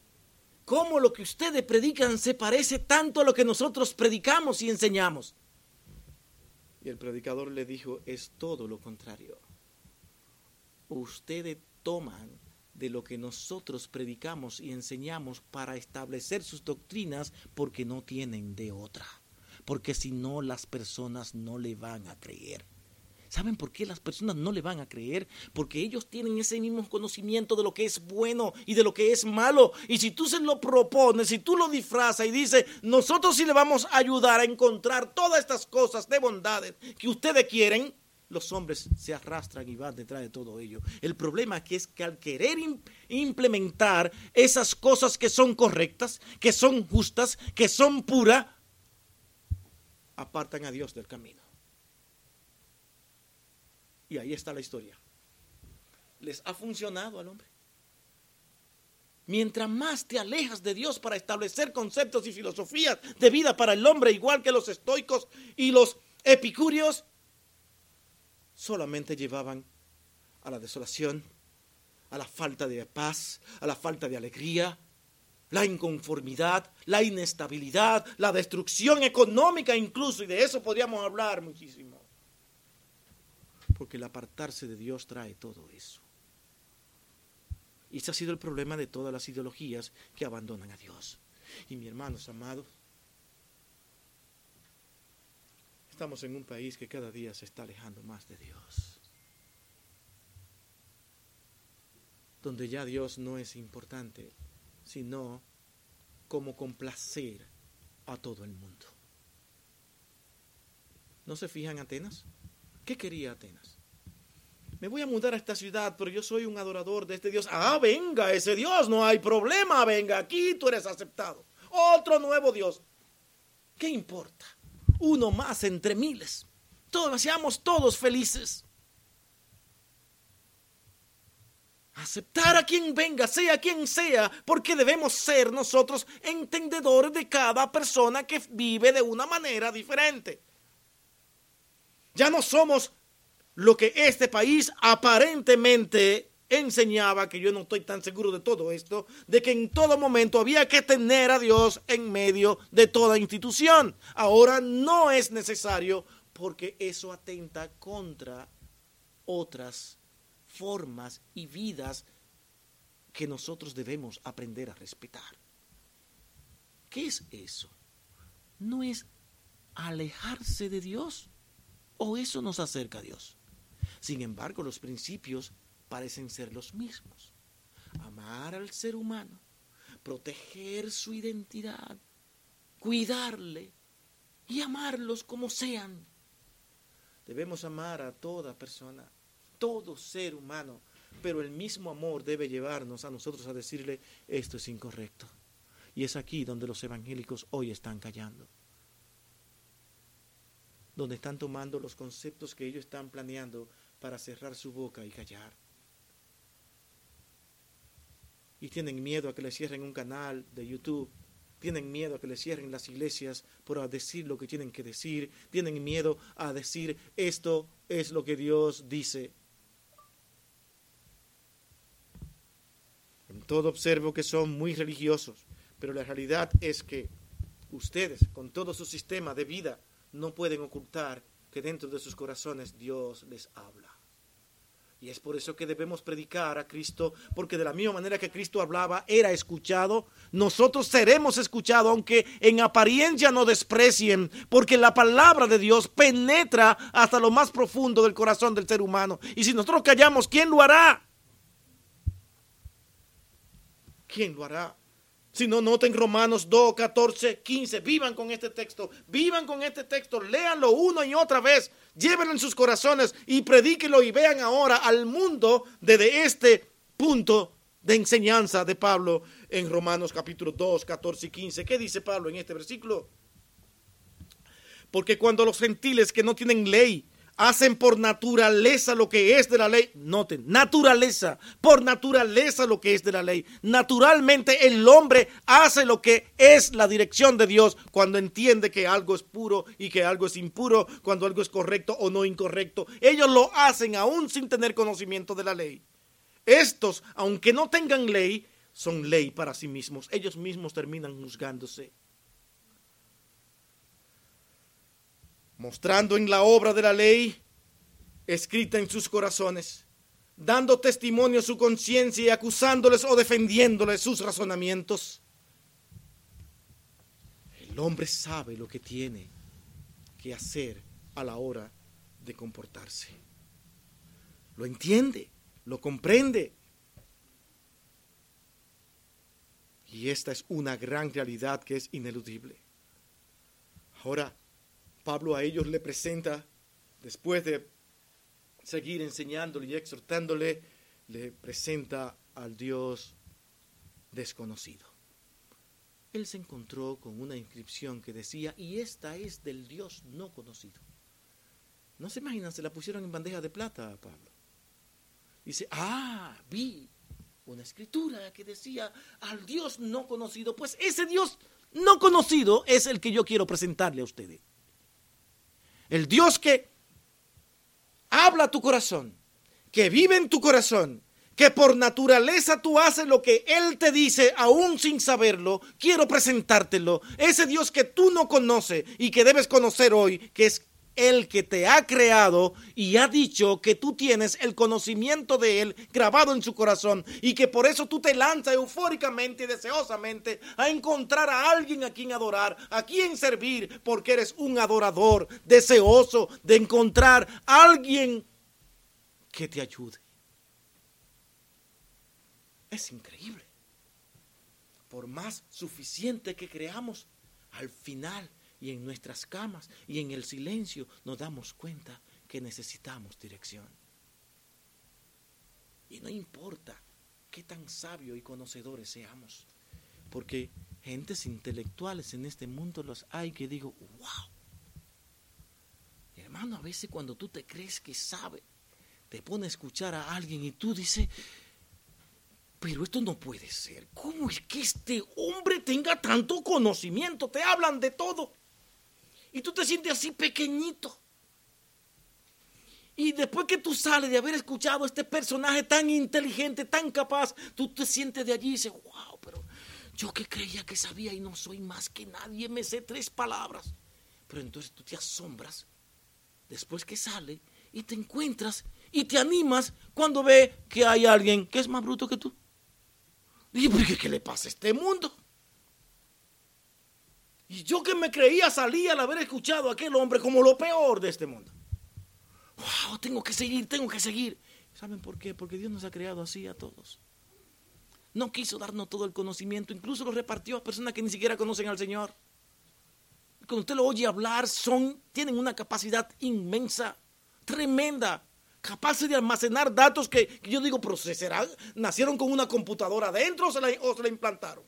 S2: cómo lo que ustedes predican se parece tanto a lo que nosotros predicamos y enseñamos. Y el predicador le dijo, es todo lo contrario ustedes toman de lo que nosotros predicamos y enseñamos para establecer sus doctrinas porque no tienen de otra. Porque si no, las personas no le van a creer. ¿Saben por qué las personas no le van a creer? Porque ellos tienen ese mismo conocimiento de lo que es bueno y de lo que es malo. Y si tú se lo propones, si tú lo disfrazas y dices, nosotros sí le vamos a ayudar a encontrar todas estas cosas de bondades que ustedes quieren, los hombres se arrastran y van detrás de todo ello. El problema que es que al querer implementar esas cosas que son correctas, que son justas, que son puras, apartan a Dios del camino. Y ahí está la historia. Les ha funcionado al hombre. Mientras más te alejas de Dios para establecer conceptos y filosofías de vida para el hombre, igual que los estoicos y los epicúreos, solamente llevaban a la desolación, a la falta de paz, a la falta de alegría, la inconformidad, la inestabilidad, la destrucción económica incluso, y de eso podríamos hablar muchísimo. Porque el apartarse de Dios trae todo eso. Y ese ha sido el problema de todas las ideologías que abandonan a Dios. Y mi hermanos amados, Estamos en un país que cada día se está alejando más de Dios. Donde ya Dios no es importante, sino como complacer a todo el mundo. ¿No se fijan Atenas? ¿Qué quería Atenas? Me voy a mudar a esta ciudad, pero yo soy un adorador de este Dios. Ah, venga, ese Dios, no hay problema, venga, aquí tú eres aceptado. Otro nuevo Dios. ¿Qué importa? uno más entre miles. Todos seamos todos felices. Aceptar a quien venga, sea quien sea, porque debemos ser nosotros entendedores de cada persona que vive de una manera diferente. Ya no somos lo que este país aparentemente enseñaba, que yo no estoy tan seguro de todo esto, de que en todo momento había que tener a Dios en medio de toda institución. Ahora no es necesario porque eso atenta contra otras formas y vidas que nosotros debemos aprender a respetar. ¿Qué es eso? ¿No es alejarse de Dios? ¿O eso nos acerca a Dios? Sin embargo, los principios parecen ser los mismos. Amar al ser humano, proteger su identidad, cuidarle y amarlos como sean. Debemos amar a toda persona, todo ser humano, pero el mismo amor debe llevarnos a nosotros a decirle esto es incorrecto. Y es aquí donde los evangélicos hoy están callando. Donde están tomando los conceptos que ellos están planeando para cerrar su boca y callar. Y tienen miedo a que le cierren un canal de YouTube. Tienen miedo a que les cierren las iglesias por decir lo que tienen que decir, tienen miedo a decir esto es lo que Dios dice. En todo observo que son muy religiosos, pero la realidad es que ustedes, con todo su sistema de vida, no pueden ocultar que dentro de sus corazones Dios les habla. Y es por eso que debemos predicar a Cristo, porque de la misma manera que Cristo hablaba, era escuchado, nosotros seremos escuchados, aunque en apariencia no desprecien, porque la palabra de Dios penetra hasta lo más profundo del corazón del ser humano. Y si nosotros callamos, ¿quién lo hará? ¿Quién lo hará? Si no, noten Romanos 2, 14, 15. Vivan con este texto. Vivan con este texto. Léanlo una y otra vez. Llévenlo en sus corazones y predíquenlo y vean ahora al mundo desde este punto de enseñanza de Pablo en Romanos capítulo 2, 14 y 15. ¿Qué dice Pablo en este versículo? Porque cuando los gentiles que no tienen ley hacen por naturaleza lo que es de la ley. Noten, naturaleza, por naturaleza lo que es de la ley. Naturalmente el hombre hace lo que es la dirección de Dios cuando entiende que algo es puro y que algo es impuro, cuando algo es correcto o no incorrecto. Ellos lo hacen aún sin tener conocimiento de la ley. Estos, aunque no tengan ley, son ley para sí mismos. Ellos mismos terminan juzgándose. Mostrando en la obra de la ley escrita en sus corazones, dando testimonio a su conciencia y acusándoles o defendiéndoles sus razonamientos. El hombre sabe lo que tiene que hacer a la hora de comportarse. Lo entiende, lo comprende. Y esta es una gran realidad que es ineludible. Ahora, Pablo a ellos le presenta, después de seguir enseñándole y exhortándole, le presenta al Dios desconocido. Él se encontró con una inscripción que decía, y esta es del Dios no conocido. No se imaginan, se la pusieron en bandeja de plata a Pablo. Dice, ah, vi una escritura que decía al Dios no conocido. Pues ese Dios no conocido es el que yo quiero presentarle a ustedes. El Dios que habla a tu corazón, que vive en tu corazón, que por naturaleza tú haces lo que Él te dice aún sin saberlo, quiero presentártelo. Ese Dios que tú no conoces y que debes conocer hoy, que es el que te ha creado y ha dicho que tú tienes el conocimiento de Él grabado en su corazón y que por eso tú te lanzas eufóricamente y deseosamente a encontrar a alguien a quien adorar, a quien servir, porque eres un adorador deseoso de encontrar a alguien que te ayude. Es increíble. Por más suficiente que creamos, al final y en nuestras camas y en el silencio nos damos cuenta que necesitamos dirección. Y no importa qué tan sabios y conocedores seamos, porque gentes intelectuales en este mundo los hay que digo, wow. Hermano, a veces cuando tú te crees que sabe, te pone a escuchar a alguien y tú dices, pero esto no puede ser. ¿Cómo es que este hombre tenga tanto conocimiento? Te hablan de todo. Y tú te sientes así pequeñito. Y después que tú sales de haber escuchado a este personaje tan inteligente, tan capaz, tú te sientes de allí y dices, wow, pero yo que creía que sabía y no soy más que nadie, me sé tres palabras. Pero entonces tú te asombras después que sale y te encuentras y te animas cuando ve que hay alguien que es más bruto que tú. Y ¿qué, qué le pasa a este mundo? Y yo que me creía salía al haber escuchado a aquel hombre como lo peor de este mundo. Wow, tengo que seguir, tengo que seguir. ¿Saben por qué? Porque Dios nos ha creado así a todos. No quiso darnos todo el conocimiento, incluso lo repartió a personas que ni siquiera conocen al Señor. Cuando usted lo oye hablar, son, tienen una capacidad inmensa, tremenda, capaces de almacenar datos que, yo digo, procesarán, nacieron con una computadora adentro o se la implantaron.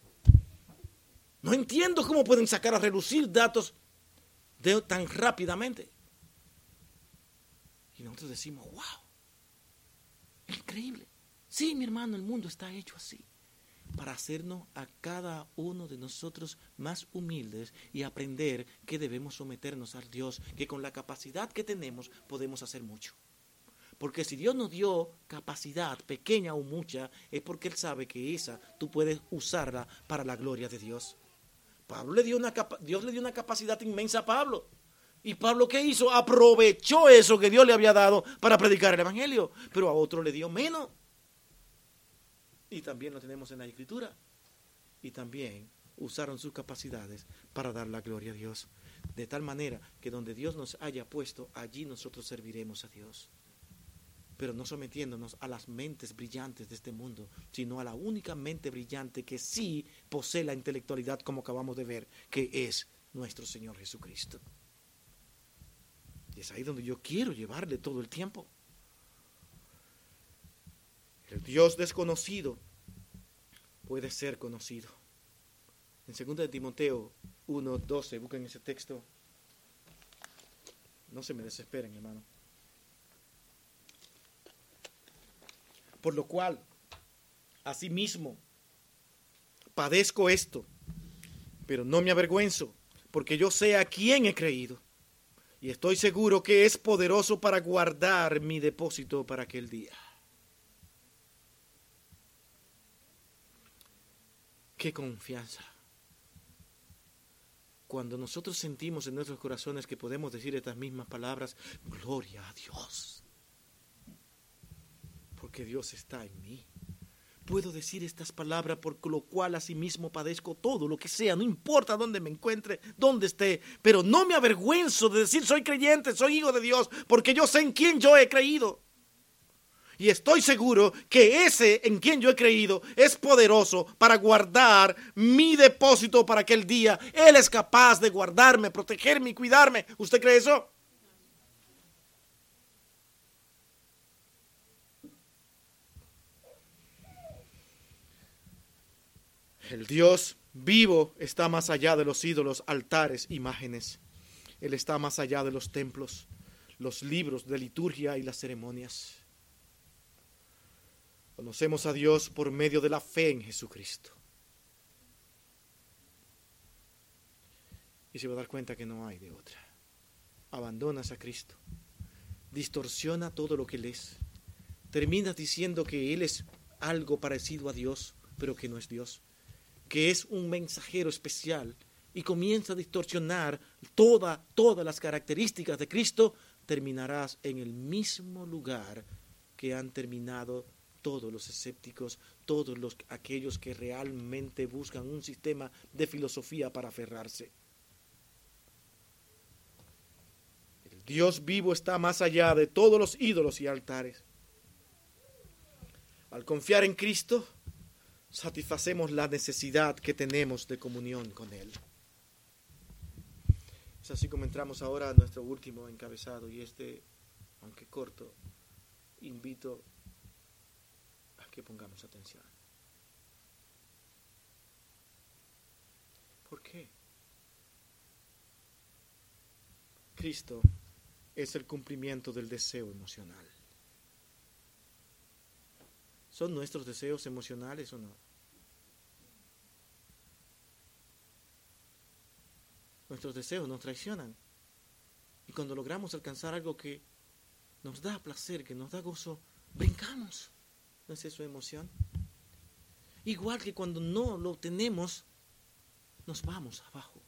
S2: No entiendo cómo pueden sacar a relucir datos de, tan rápidamente. Y nosotros decimos, wow, increíble. Sí, mi hermano, el mundo está hecho así. para hacernos a cada uno de nosotros más humildes y aprender que debemos someternos al Dios, que con la capacidad que tenemos podemos hacer mucho. Porque si Dios nos dio capacidad, pequeña o mucha, es porque Él sabe que esa tú puedes usarla para la gloria de Dios. Pablo le dio una Dios le dio una capacidad inmensa a Pablo. Y Pablo, ¿qué hizo? Aprovechó eso que Dios le había dado para predicar el Evangelio. Pero a otro le dio menos. Y también lo tenemos en la Escritura. Y también usaron sus capacidades para dar la gloria a Dios. De tal manera que donde Dios nos haya puesto, allí nosotros serviremos a Dios. Pero no sometiéndonos a las mentes brillantes de este mundo, sino a la única mente brillante que sí posee la intelectualidad, como acabamos de ver, que es nuestro Señor Jesucristo. Y es ahí donde yo quiero llevarle todo el tiempo. El Dios desconocido puede ser conocido. En 2 de Timoteo 1.12, busquen ese texto. No se me desesperen, hermano. Por lo cual, asimismo, padezco esto, pero no me avergüenzo, porque yo sé a quién he creído y estoy seguro que es poderoso para guardar mi depósito para aquel día. Qué confianza. Cuando nosotros sentimos en nuestros corazones que podemos decir estas mismas palabras, gloria a Dios. Porque Dios está en mí puedo decir estas palabras, por lo cual asimismo padezco todo lo que sea, no importa dónde me encuentre, dónde esté, pero no me avergüenzo de decir soy creyente, soy hijo de Dios, porque yo sé en quién yo he creído. Y estoy seguro que ese en quien yo he creído es poderoso para guardar mi depósito para aquel día. Él es capaz de guardarme, protegerme y cuidarme. ¿Usted cree eso? El Dios vivo está más allá de los ídolos, altares, imágenes. Él está más allá de los templos, los libros de liturgia y las ceremonias. Conocemos a Dios por medio de la fe en Jesucristo. Y se va a dar cuenta que no hay de otra. Abandonas a Cristo. Distorsiona todo lo que Él es. Terminas diciendo que Él es algo parecido a Dios, pero que no es Dios que es un mensajero especial y comienza a distorsionar toda, todas las características de Cristo, terminarás en el mismo lugar que han terminado todos los escépticos, todos los, aquellos que realmente buscan un sistema de filosofía para aferrarse. El Dios vivo está más allá de todos los ídolos y altares. Al confiar en Cristo, satisfacemos la necesidad que tenemos de comunión con Él. Es así como entramos ahora a nuestro último encabezado y este, aunque corto, invito a que pongamos atención. ¿Por qué? Cristo es el cumplimiento del deseo emocional. ¿Son nuestros deseos emocionales o no? Nuestros deseos nos traicionan. Y cuando logramos alcanzar algo que nos da placer, que nos da gozo, brincamos. ¿No es eso emoción? Igual que cuando no lo obtenemos, nos vamos abajo.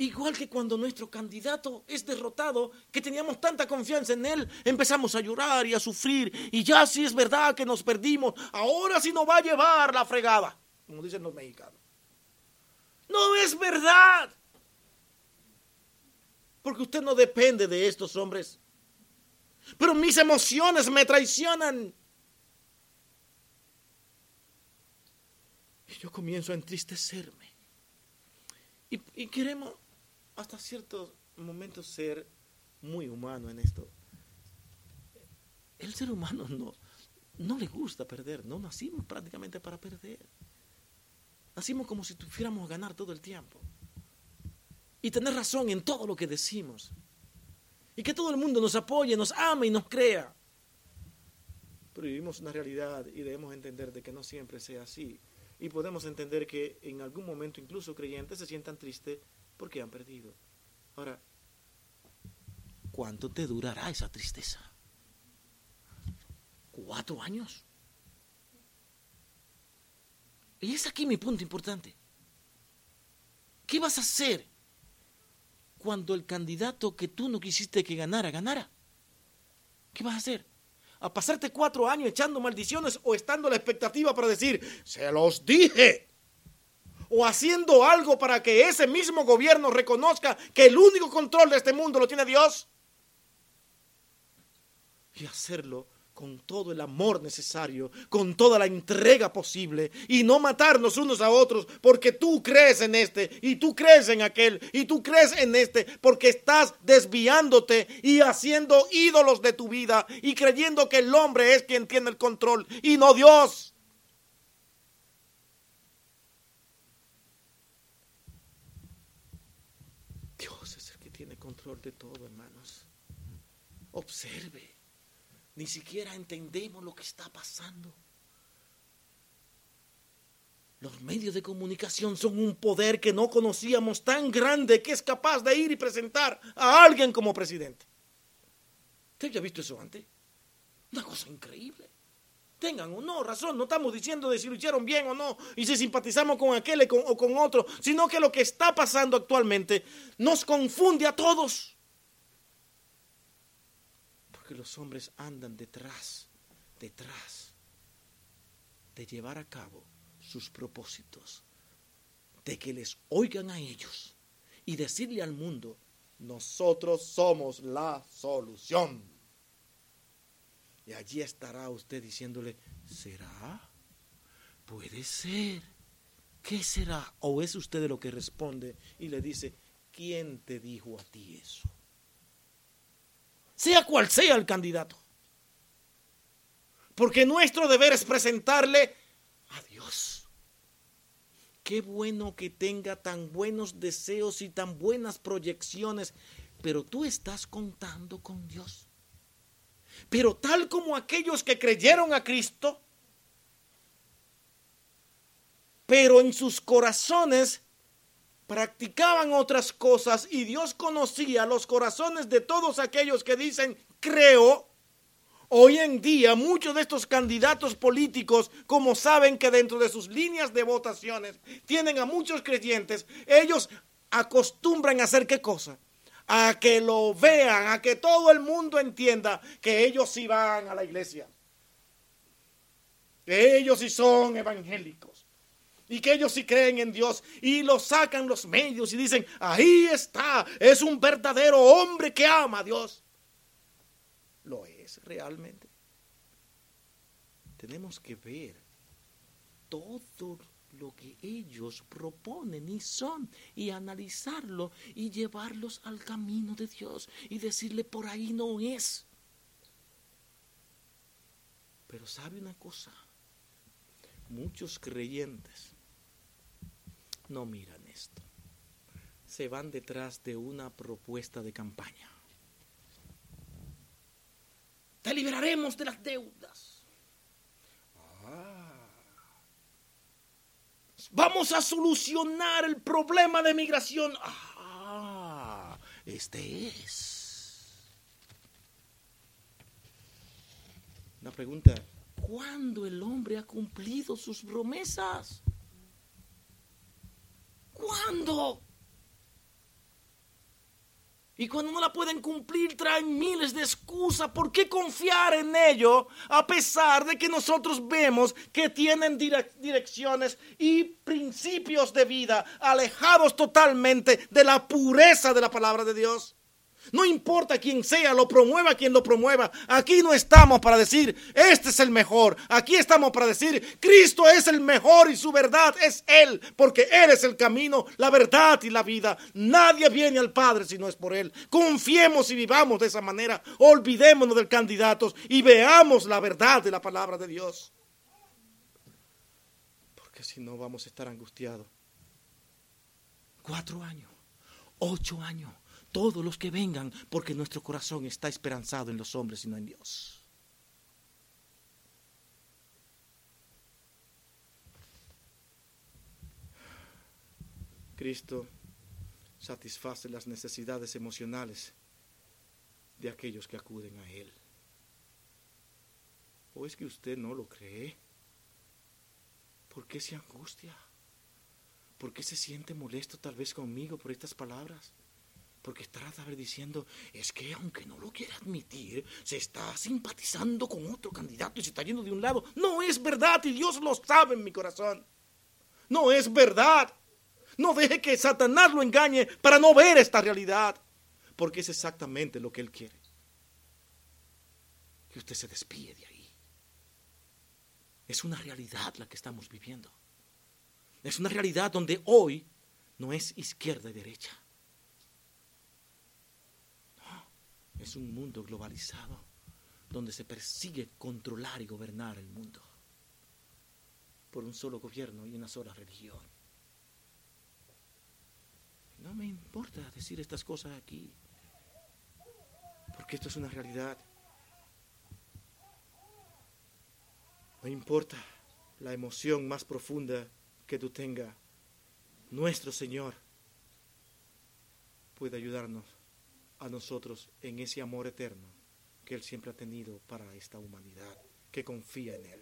S2: Igual que cuando nuestro candidato es derrotado, que teníamos tanta confianza en él, empezamos a llorar y a sufrir. Y ya si es verdad que nos perdimos, ahora sí nos va a llevar la fregada, como dicen los mexicanos. No es verdad. Porque usted no depende de estos hombres. Pero mis emociones me traicionan. Y yo comienzo a entristecerme. Y queremos, hasta ciertos momentos ser muy humano en esto. El ser humano no, no le gusta perder, no nacimos prácticamente para perder. Nacimos como si tuviéramos ganar todo el tiempo. Y tener razón en todo lo que decimos. Y que todo el mundo nos apoye, nos ame y nos crea. Pero vivimos una realidad y debemos entender de que no siempre sea así. Y podemos entender que en algún momento incluso creyentes se sientan tristes porque han perdido. Ahora, ¿cuánto te durará esa tristeza? ¿Cuatro años? Y es aquí mi punto importante. ¿Qué vas a hacer cuando el candidato que tú no quisiste que ganara, ganara? ¿Qué vas a hacer? ¿A pasarte cuatro años echando maldiciones o estando a la expectativa para decir, se los dije? O haciendo algo para que ese mismo gobierno reconozca que el único control de este mundo lo tiene Dios. Y hacerlo con todo el amor necesario, con toda la entrega posible, y no matarnos unos a otros porque tú crees en este, y tú crees en aquel, y tú crees en este, porque estás desviándote y haciendo ídolos de tu vida y creyendo que el hombre es quien tiene el control y no Dios. De todo, hermanos. Observe. Ni siquiera entendemos lo que está pasando. Los medios de comunicación son un poder que no conocíamos tan grande que es capaz de ir y presentar a alguien como presidente. ¿Usted ya ha visto eso antes? Una cosa increíble. Tengan o no razón, no estamos diciendo de si lo hicieron bien o no, y si simpatizamos con aquel o con otro, sino que lo que está pasando actualmente nos confunde a todos. Porque los hombres andan detrás, detrás de llevar a cabo sus propósitos, de que les oigan a ellos y decirle al mundo, nosotros somos la solución. Y allí estará usted diciéndole, ¿será? Puede ser. ¿Qué será? O es usted lo que responde y le dice, ¿quién te dijo a ti eso? Sea cual sea el candidato. Porque nuestro deber es presentarle a Dios. Qué bueno que tenga tan buenos deseos y tan buenas proyecciones, pero tú estás contando con Dios. Pero tal como aquellos que creyeron a Cristo, pero en sus corazones practicaban otras cosas y Dios conocía los corazones de todos aquellos que dicen, creo. Hoy en día muchos de estos candidatos políticos, como saben que dentro de sus líneas de votaciones tienen a muchos creyentes, ellos acostumbran a hacer qué cosa? A que lo vean, a que todo el mundo entienda que ellos sí van a la iglesia, que ellos sí son evangélicos y que ellos sí creen en Dios y lo sacan los medios y dicen, ahí está, es un verdadero hombre que ama a Dios. Lo es realmente. Tenemos que ver todo lo que ellos proponen y son y analizarlo y llevarlos al camino de Dios y decirle por ahí no es. Pero sabe una cosa, muchos creyentes no miran esto, se van detrás de una propuesta de campaña. Te liberaremos de las deudas. Ah Vamos a solucionar el problema de migración. Ah, este es. Una pregunta. ¿Cuándo el hombre ha cumplido sus promesas? ¿Cuándo? Y cuando no la pueden cumplir, traen miles de excusas. ¿Por qué confiar en ello a pesar de que nosotros vemos que tienen direcciones y principios de vida alejados totalmente de la pureza de la palabra de Dios? No importa quién sea, lo promueva quien lo promueva. Aquí no estamos para decir, este es el mejor. Aquí estamos para decir, Cristo es el mejor y su verdad es Él, porque Él es el camino, la verdad y la vida. Nadie viene al Padre si no es por Él. Confiemos y vivamos de esa manera. Olvidémonos del candidato y veamos la verdad de la palabra de Dios. Porque si no vamos a estar angustiados. Cuatro años, ocho años todos los que vengan, porque nuestro corazón está esperanzado en los hombres y no en Dios. Cristo satisface las necesidades emocionales de aquellos que acuden a Él. ¿O es que usted no lo cree? ¿Por qué se angustia? ¿Por qué se siente molesto tal vez conmigo por estas palabras? Porque trata de diciendo, es que aunque no lo quiera admitir, se está simpatizando con otro candidato y se está yendo de un lado. No es verdad y Dios lo sabe en mi corazón. No es verdad. No deje que Satanás lo engañe para no ver esta realidad. Porque es exactamente lo que él quiere. Que usted se despide de ahí. Es una realidad la que estamos viviendo. Es una realidad donde hoy no es izquierda y derecha. No, es un mundo globalizado donde se persigue controlar y gobernar el mundo por un solo gobierno y una sola religión. No me importa decir estas cosas aquí, porque esto es una realidad. No importa la emoción más profunda que tú tengas, nuestro Señor puede ayudarnos a nosotros en ese amor eterno que Él siempre ha tenido para esta humanidad, que confía en Él.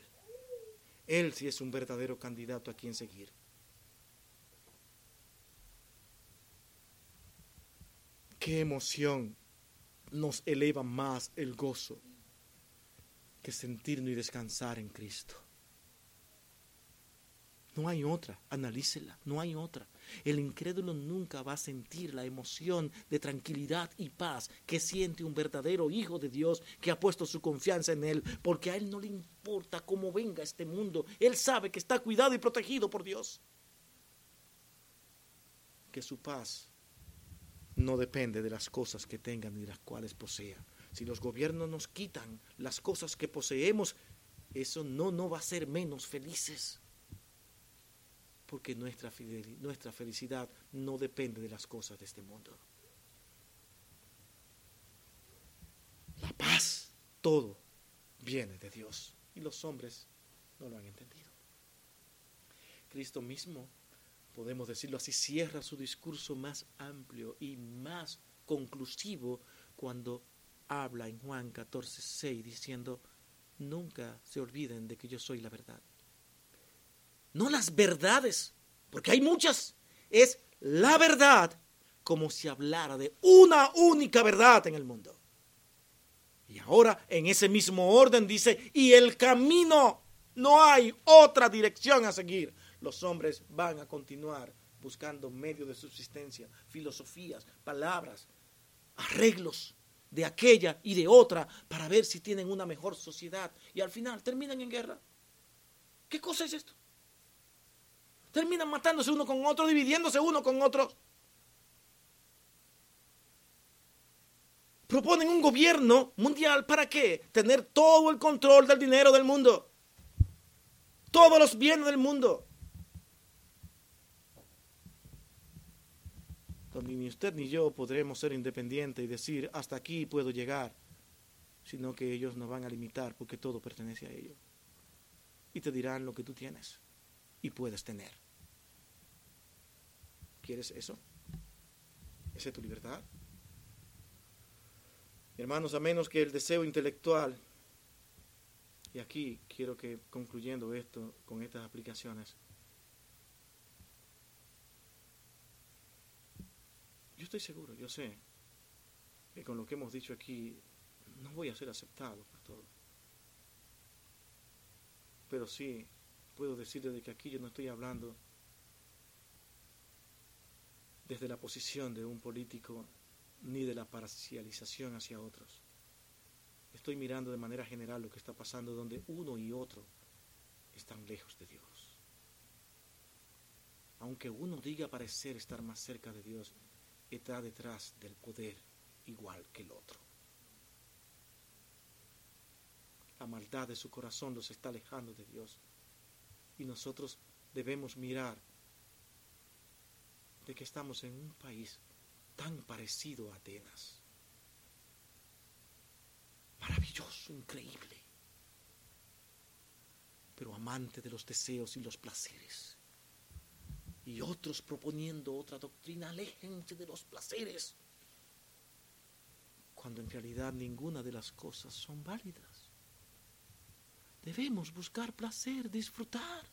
S2: Él sí es un verdadero candidato a quien seguir. Qué emoción nos eleva más el gozo que sentirnos y descansar en Cristo. No hay otra, analícela, no hay otra. El incrédulo nunca va a sentir la emoción de tranquilidad y paz que siente un verdadero hijo de Dios que ha puesto su confianza en Él, porque a Él no le importa cómo venga este mundo. Él sabe que está cuidado y protegido por Dios. Que su paz no depende de las cosas que tengan ni de las cuales posea. Si los gobiernos nos quitan las cosas que poseemos, eso no nos va a hacer menos felices porque nuestra, nuestra felicidad no depende de las cosas de este mundo. La paz, todo viene de Dios y los hombres no lo han entendido. Cristo mismo, podemos decirlo así, cierra su discurso más amplio y más conclusivo cuando habla en Juan 14, 6 diciendo, nunca se olviden de que yo soy la verdad no las verdades, porque hay muchas, es la verdad como si hablara de una única verdad en el mundo. Y ahora en ese mismo orden dice, y el camino, no hay otra dirección a seguir. Los hombres van a continuar buscando medios de subsistencia, filosofías, palabras, arreglos de aquella y de otra para ver si tienen una mejor sociedad. Y al final terminan en guerra. ¿Qué cosa es esto? Terminan matándose uno con otro, dividiéndose uno con otro. Proponen un gobierno mundial para qué? Tener todo el control del dinero del mundo. Todos los bienes del mundo. Donde ni usted ni yo podremos ser independientes y decir hasta aquí puedo llegar, sino que ellos nos van a limitar porque todo pertenece a ellos. Y te dirán lo que tú tienes y puedes tener. ¿Quieres eso? ¿Esa es tu libertad? Hermanos, a menos que el deseo intelectual, y aquí quiero que concluyendo esto con estas aplicaciones, yo estoy seguro, yo sé, que con lo que hemos dicho aquí no voy a ser aceptado por todos. Pero sí puedo decirle de que aquí yo no estoy hablando desde la posición de un político ni de la parcialización hacia otros. Estoy mirando de manera general lo que está pasando donde uno y otro están lejos de Dios. Aunque uno diga parecer estar más cerca de Dios, está detrás del poder igual que el otro. La maldad de su corazón los está alejando de Dios y nosotros debemos mirar de que estamos en un país tan parecido a Atenas. Maravilloso, increíble, pero amante de los deseos y los placeres. y otros proponiendo otra doctrina, aléjense de los placeres, cuando en realidad ninguna de las cosas son válidas. Debemos buscar placer, disfrutar.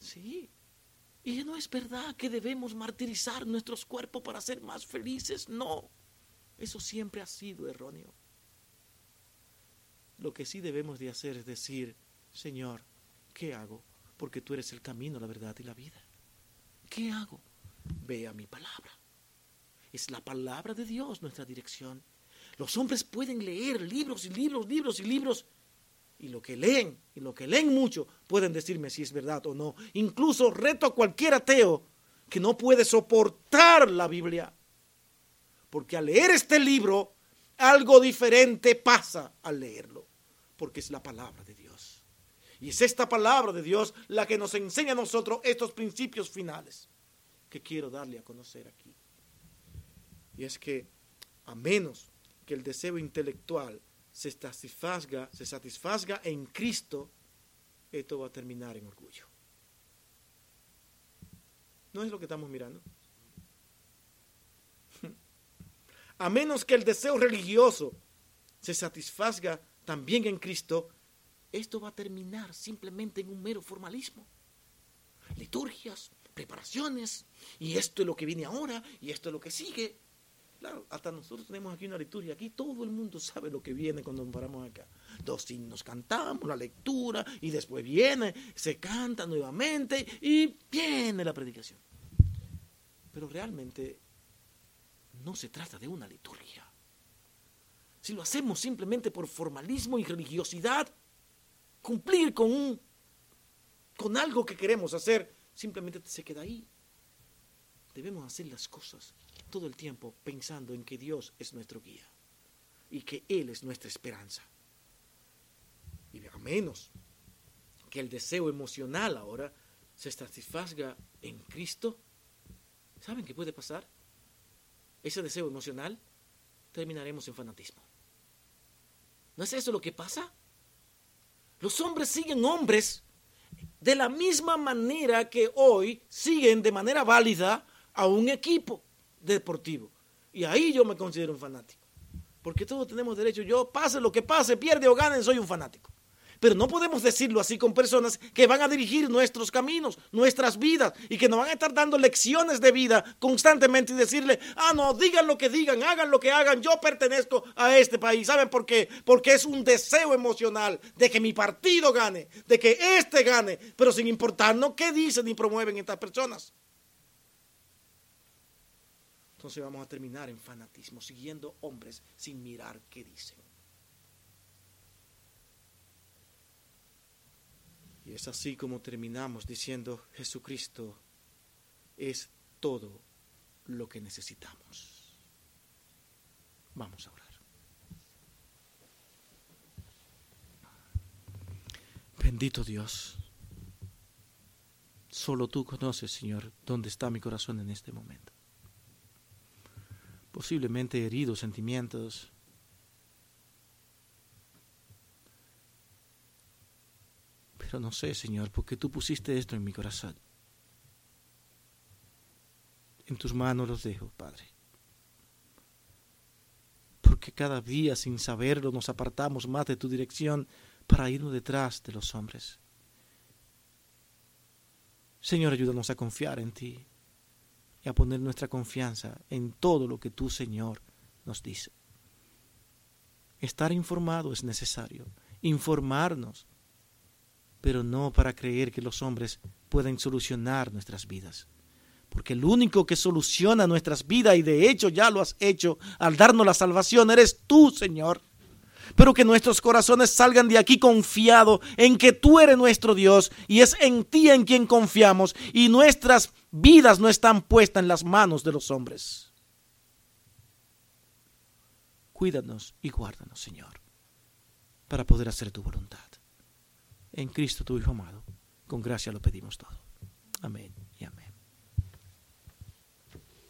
S2: Sí. Y no es verdad que debemos martirizar nuestros cuerpos para ser más felices. No. Eso siempre ha sido erróneo. Lo que sí debemos de hacer es decir, Señor, ¿qué hago? Porque tú eres el camino, la verdad y la vida. ¿Qué hago? Ve a mi palabra. Es la palabra de Dios nuestra dirección. Los hombres pueden leer libros y libros, libros y libros. Y lo que leen, y lo que leen mucho, pueden decirme si es verdad o no. Incluso reto a cualquier ateo que no puede soportar la Biblia. Porque al leer este libro, algo diferente pasa al leerlo. Porque es la palabra de Dios. Y es esta palabra de Dios la que nos enseña a nosotros estos principios finales que quiero darle a conocer aquí. Y es que a menos que el deseo intelectual se satisfaga, se satisfaga en Cristo, esto va a terminar en orgullo. ¿No es lo que estamos mirando? A menos que el deseo religioso se satisfaga también en Cristo, esto va a terminar simplemente en un mero formalismo. Liturgias, preparaciones, y esto es lo que viene ahora, y esto es lo que sigue. Claro, hasta nosotros tenemos aquí una liturgia. Aquí todo el mundo sabe lo que viene cuando nos paramos acá. Dos himnos cantamos, la lectura, y después viene, se canta nuevamente, y viene la predicación. Pero realmente no se trata de una liturgia. Si lo hacemos simplemente por formalismo y religiosidad, cumplir con un con algo que queremos hacer, simplemente se queda ahí. Debemos hacer las cosas todo el tiempo pensando en que Dios es nuestro guía y que Él es nuestra esperanza. Y a menos que el deseo emocional ahora se satisfaga en Cristo, ¿saben qué puede pasar? Ese deseo emocional terminaremos en fanatismo. ¿No es eso lo que pasa? Los hombres siguen hombres de la misma manera que hoy siguen de manera válida a un equipo deportivo. Y ahí yo me considero un fanático. Porque todos tenemos derecho. Yo, pase lo que pase, pierde o gane, soy un fanático. Pero no podemos decirlo así con personas que van a dirigir nuestros caminos, nuestras vidas, y que nos van a estar dando lecciones de vida constantemente y decirle, ah, no, digan lo que digan, hagan lo que hagan, yo pertenezco a este país. ¿Saben por qué? Porque es un deseo emocional de que mi partido gane, de que este gane, pero sin importarnos qué dicen y promueven estas personas entonces vamos a terminar en fanatismo, siguiendo hombres sin mirar qué dicen. Y es así como terminamos diciendo, Jesucristo es todo lo que necesitamos. Vamos a orar. Bendito Dios. Solo tú conoces, Señor, dónde está mi corazón en este momento posiblemente heridos sentimientos. Pero no sé, Señor, porque tú pusiste esto en mi corazón. En tus manos los dejo, Padre. Porque cada día, sin saberlo, nos apartamos más de tu dirección para irnos detrás de los hombres. Señor, ayúdanos a confiar en ti y a poner nuestra confianza en todo lo que tú, Señor, nos dice. Estar informado es necesario, informarnos, pero no para creer que los hombres pueden solucionar nuestras vidas. Porque el único que soluciona nuestras vidas, y de hecho ya lo has hecho al darnos la salvación, eres tú, Señor pero que nuestros corazones salgan de aquí confiados en que tú eres nuestro Dios y es en ti en quien confiamos y nuestras vidas no están puestas en las manos de los hombres. Cuídanos y guárdanos, Señor, para poder hacer tu voluntad. En Cristo tu Hijo amado, con gracia lo pedimos todo. Amén y amén.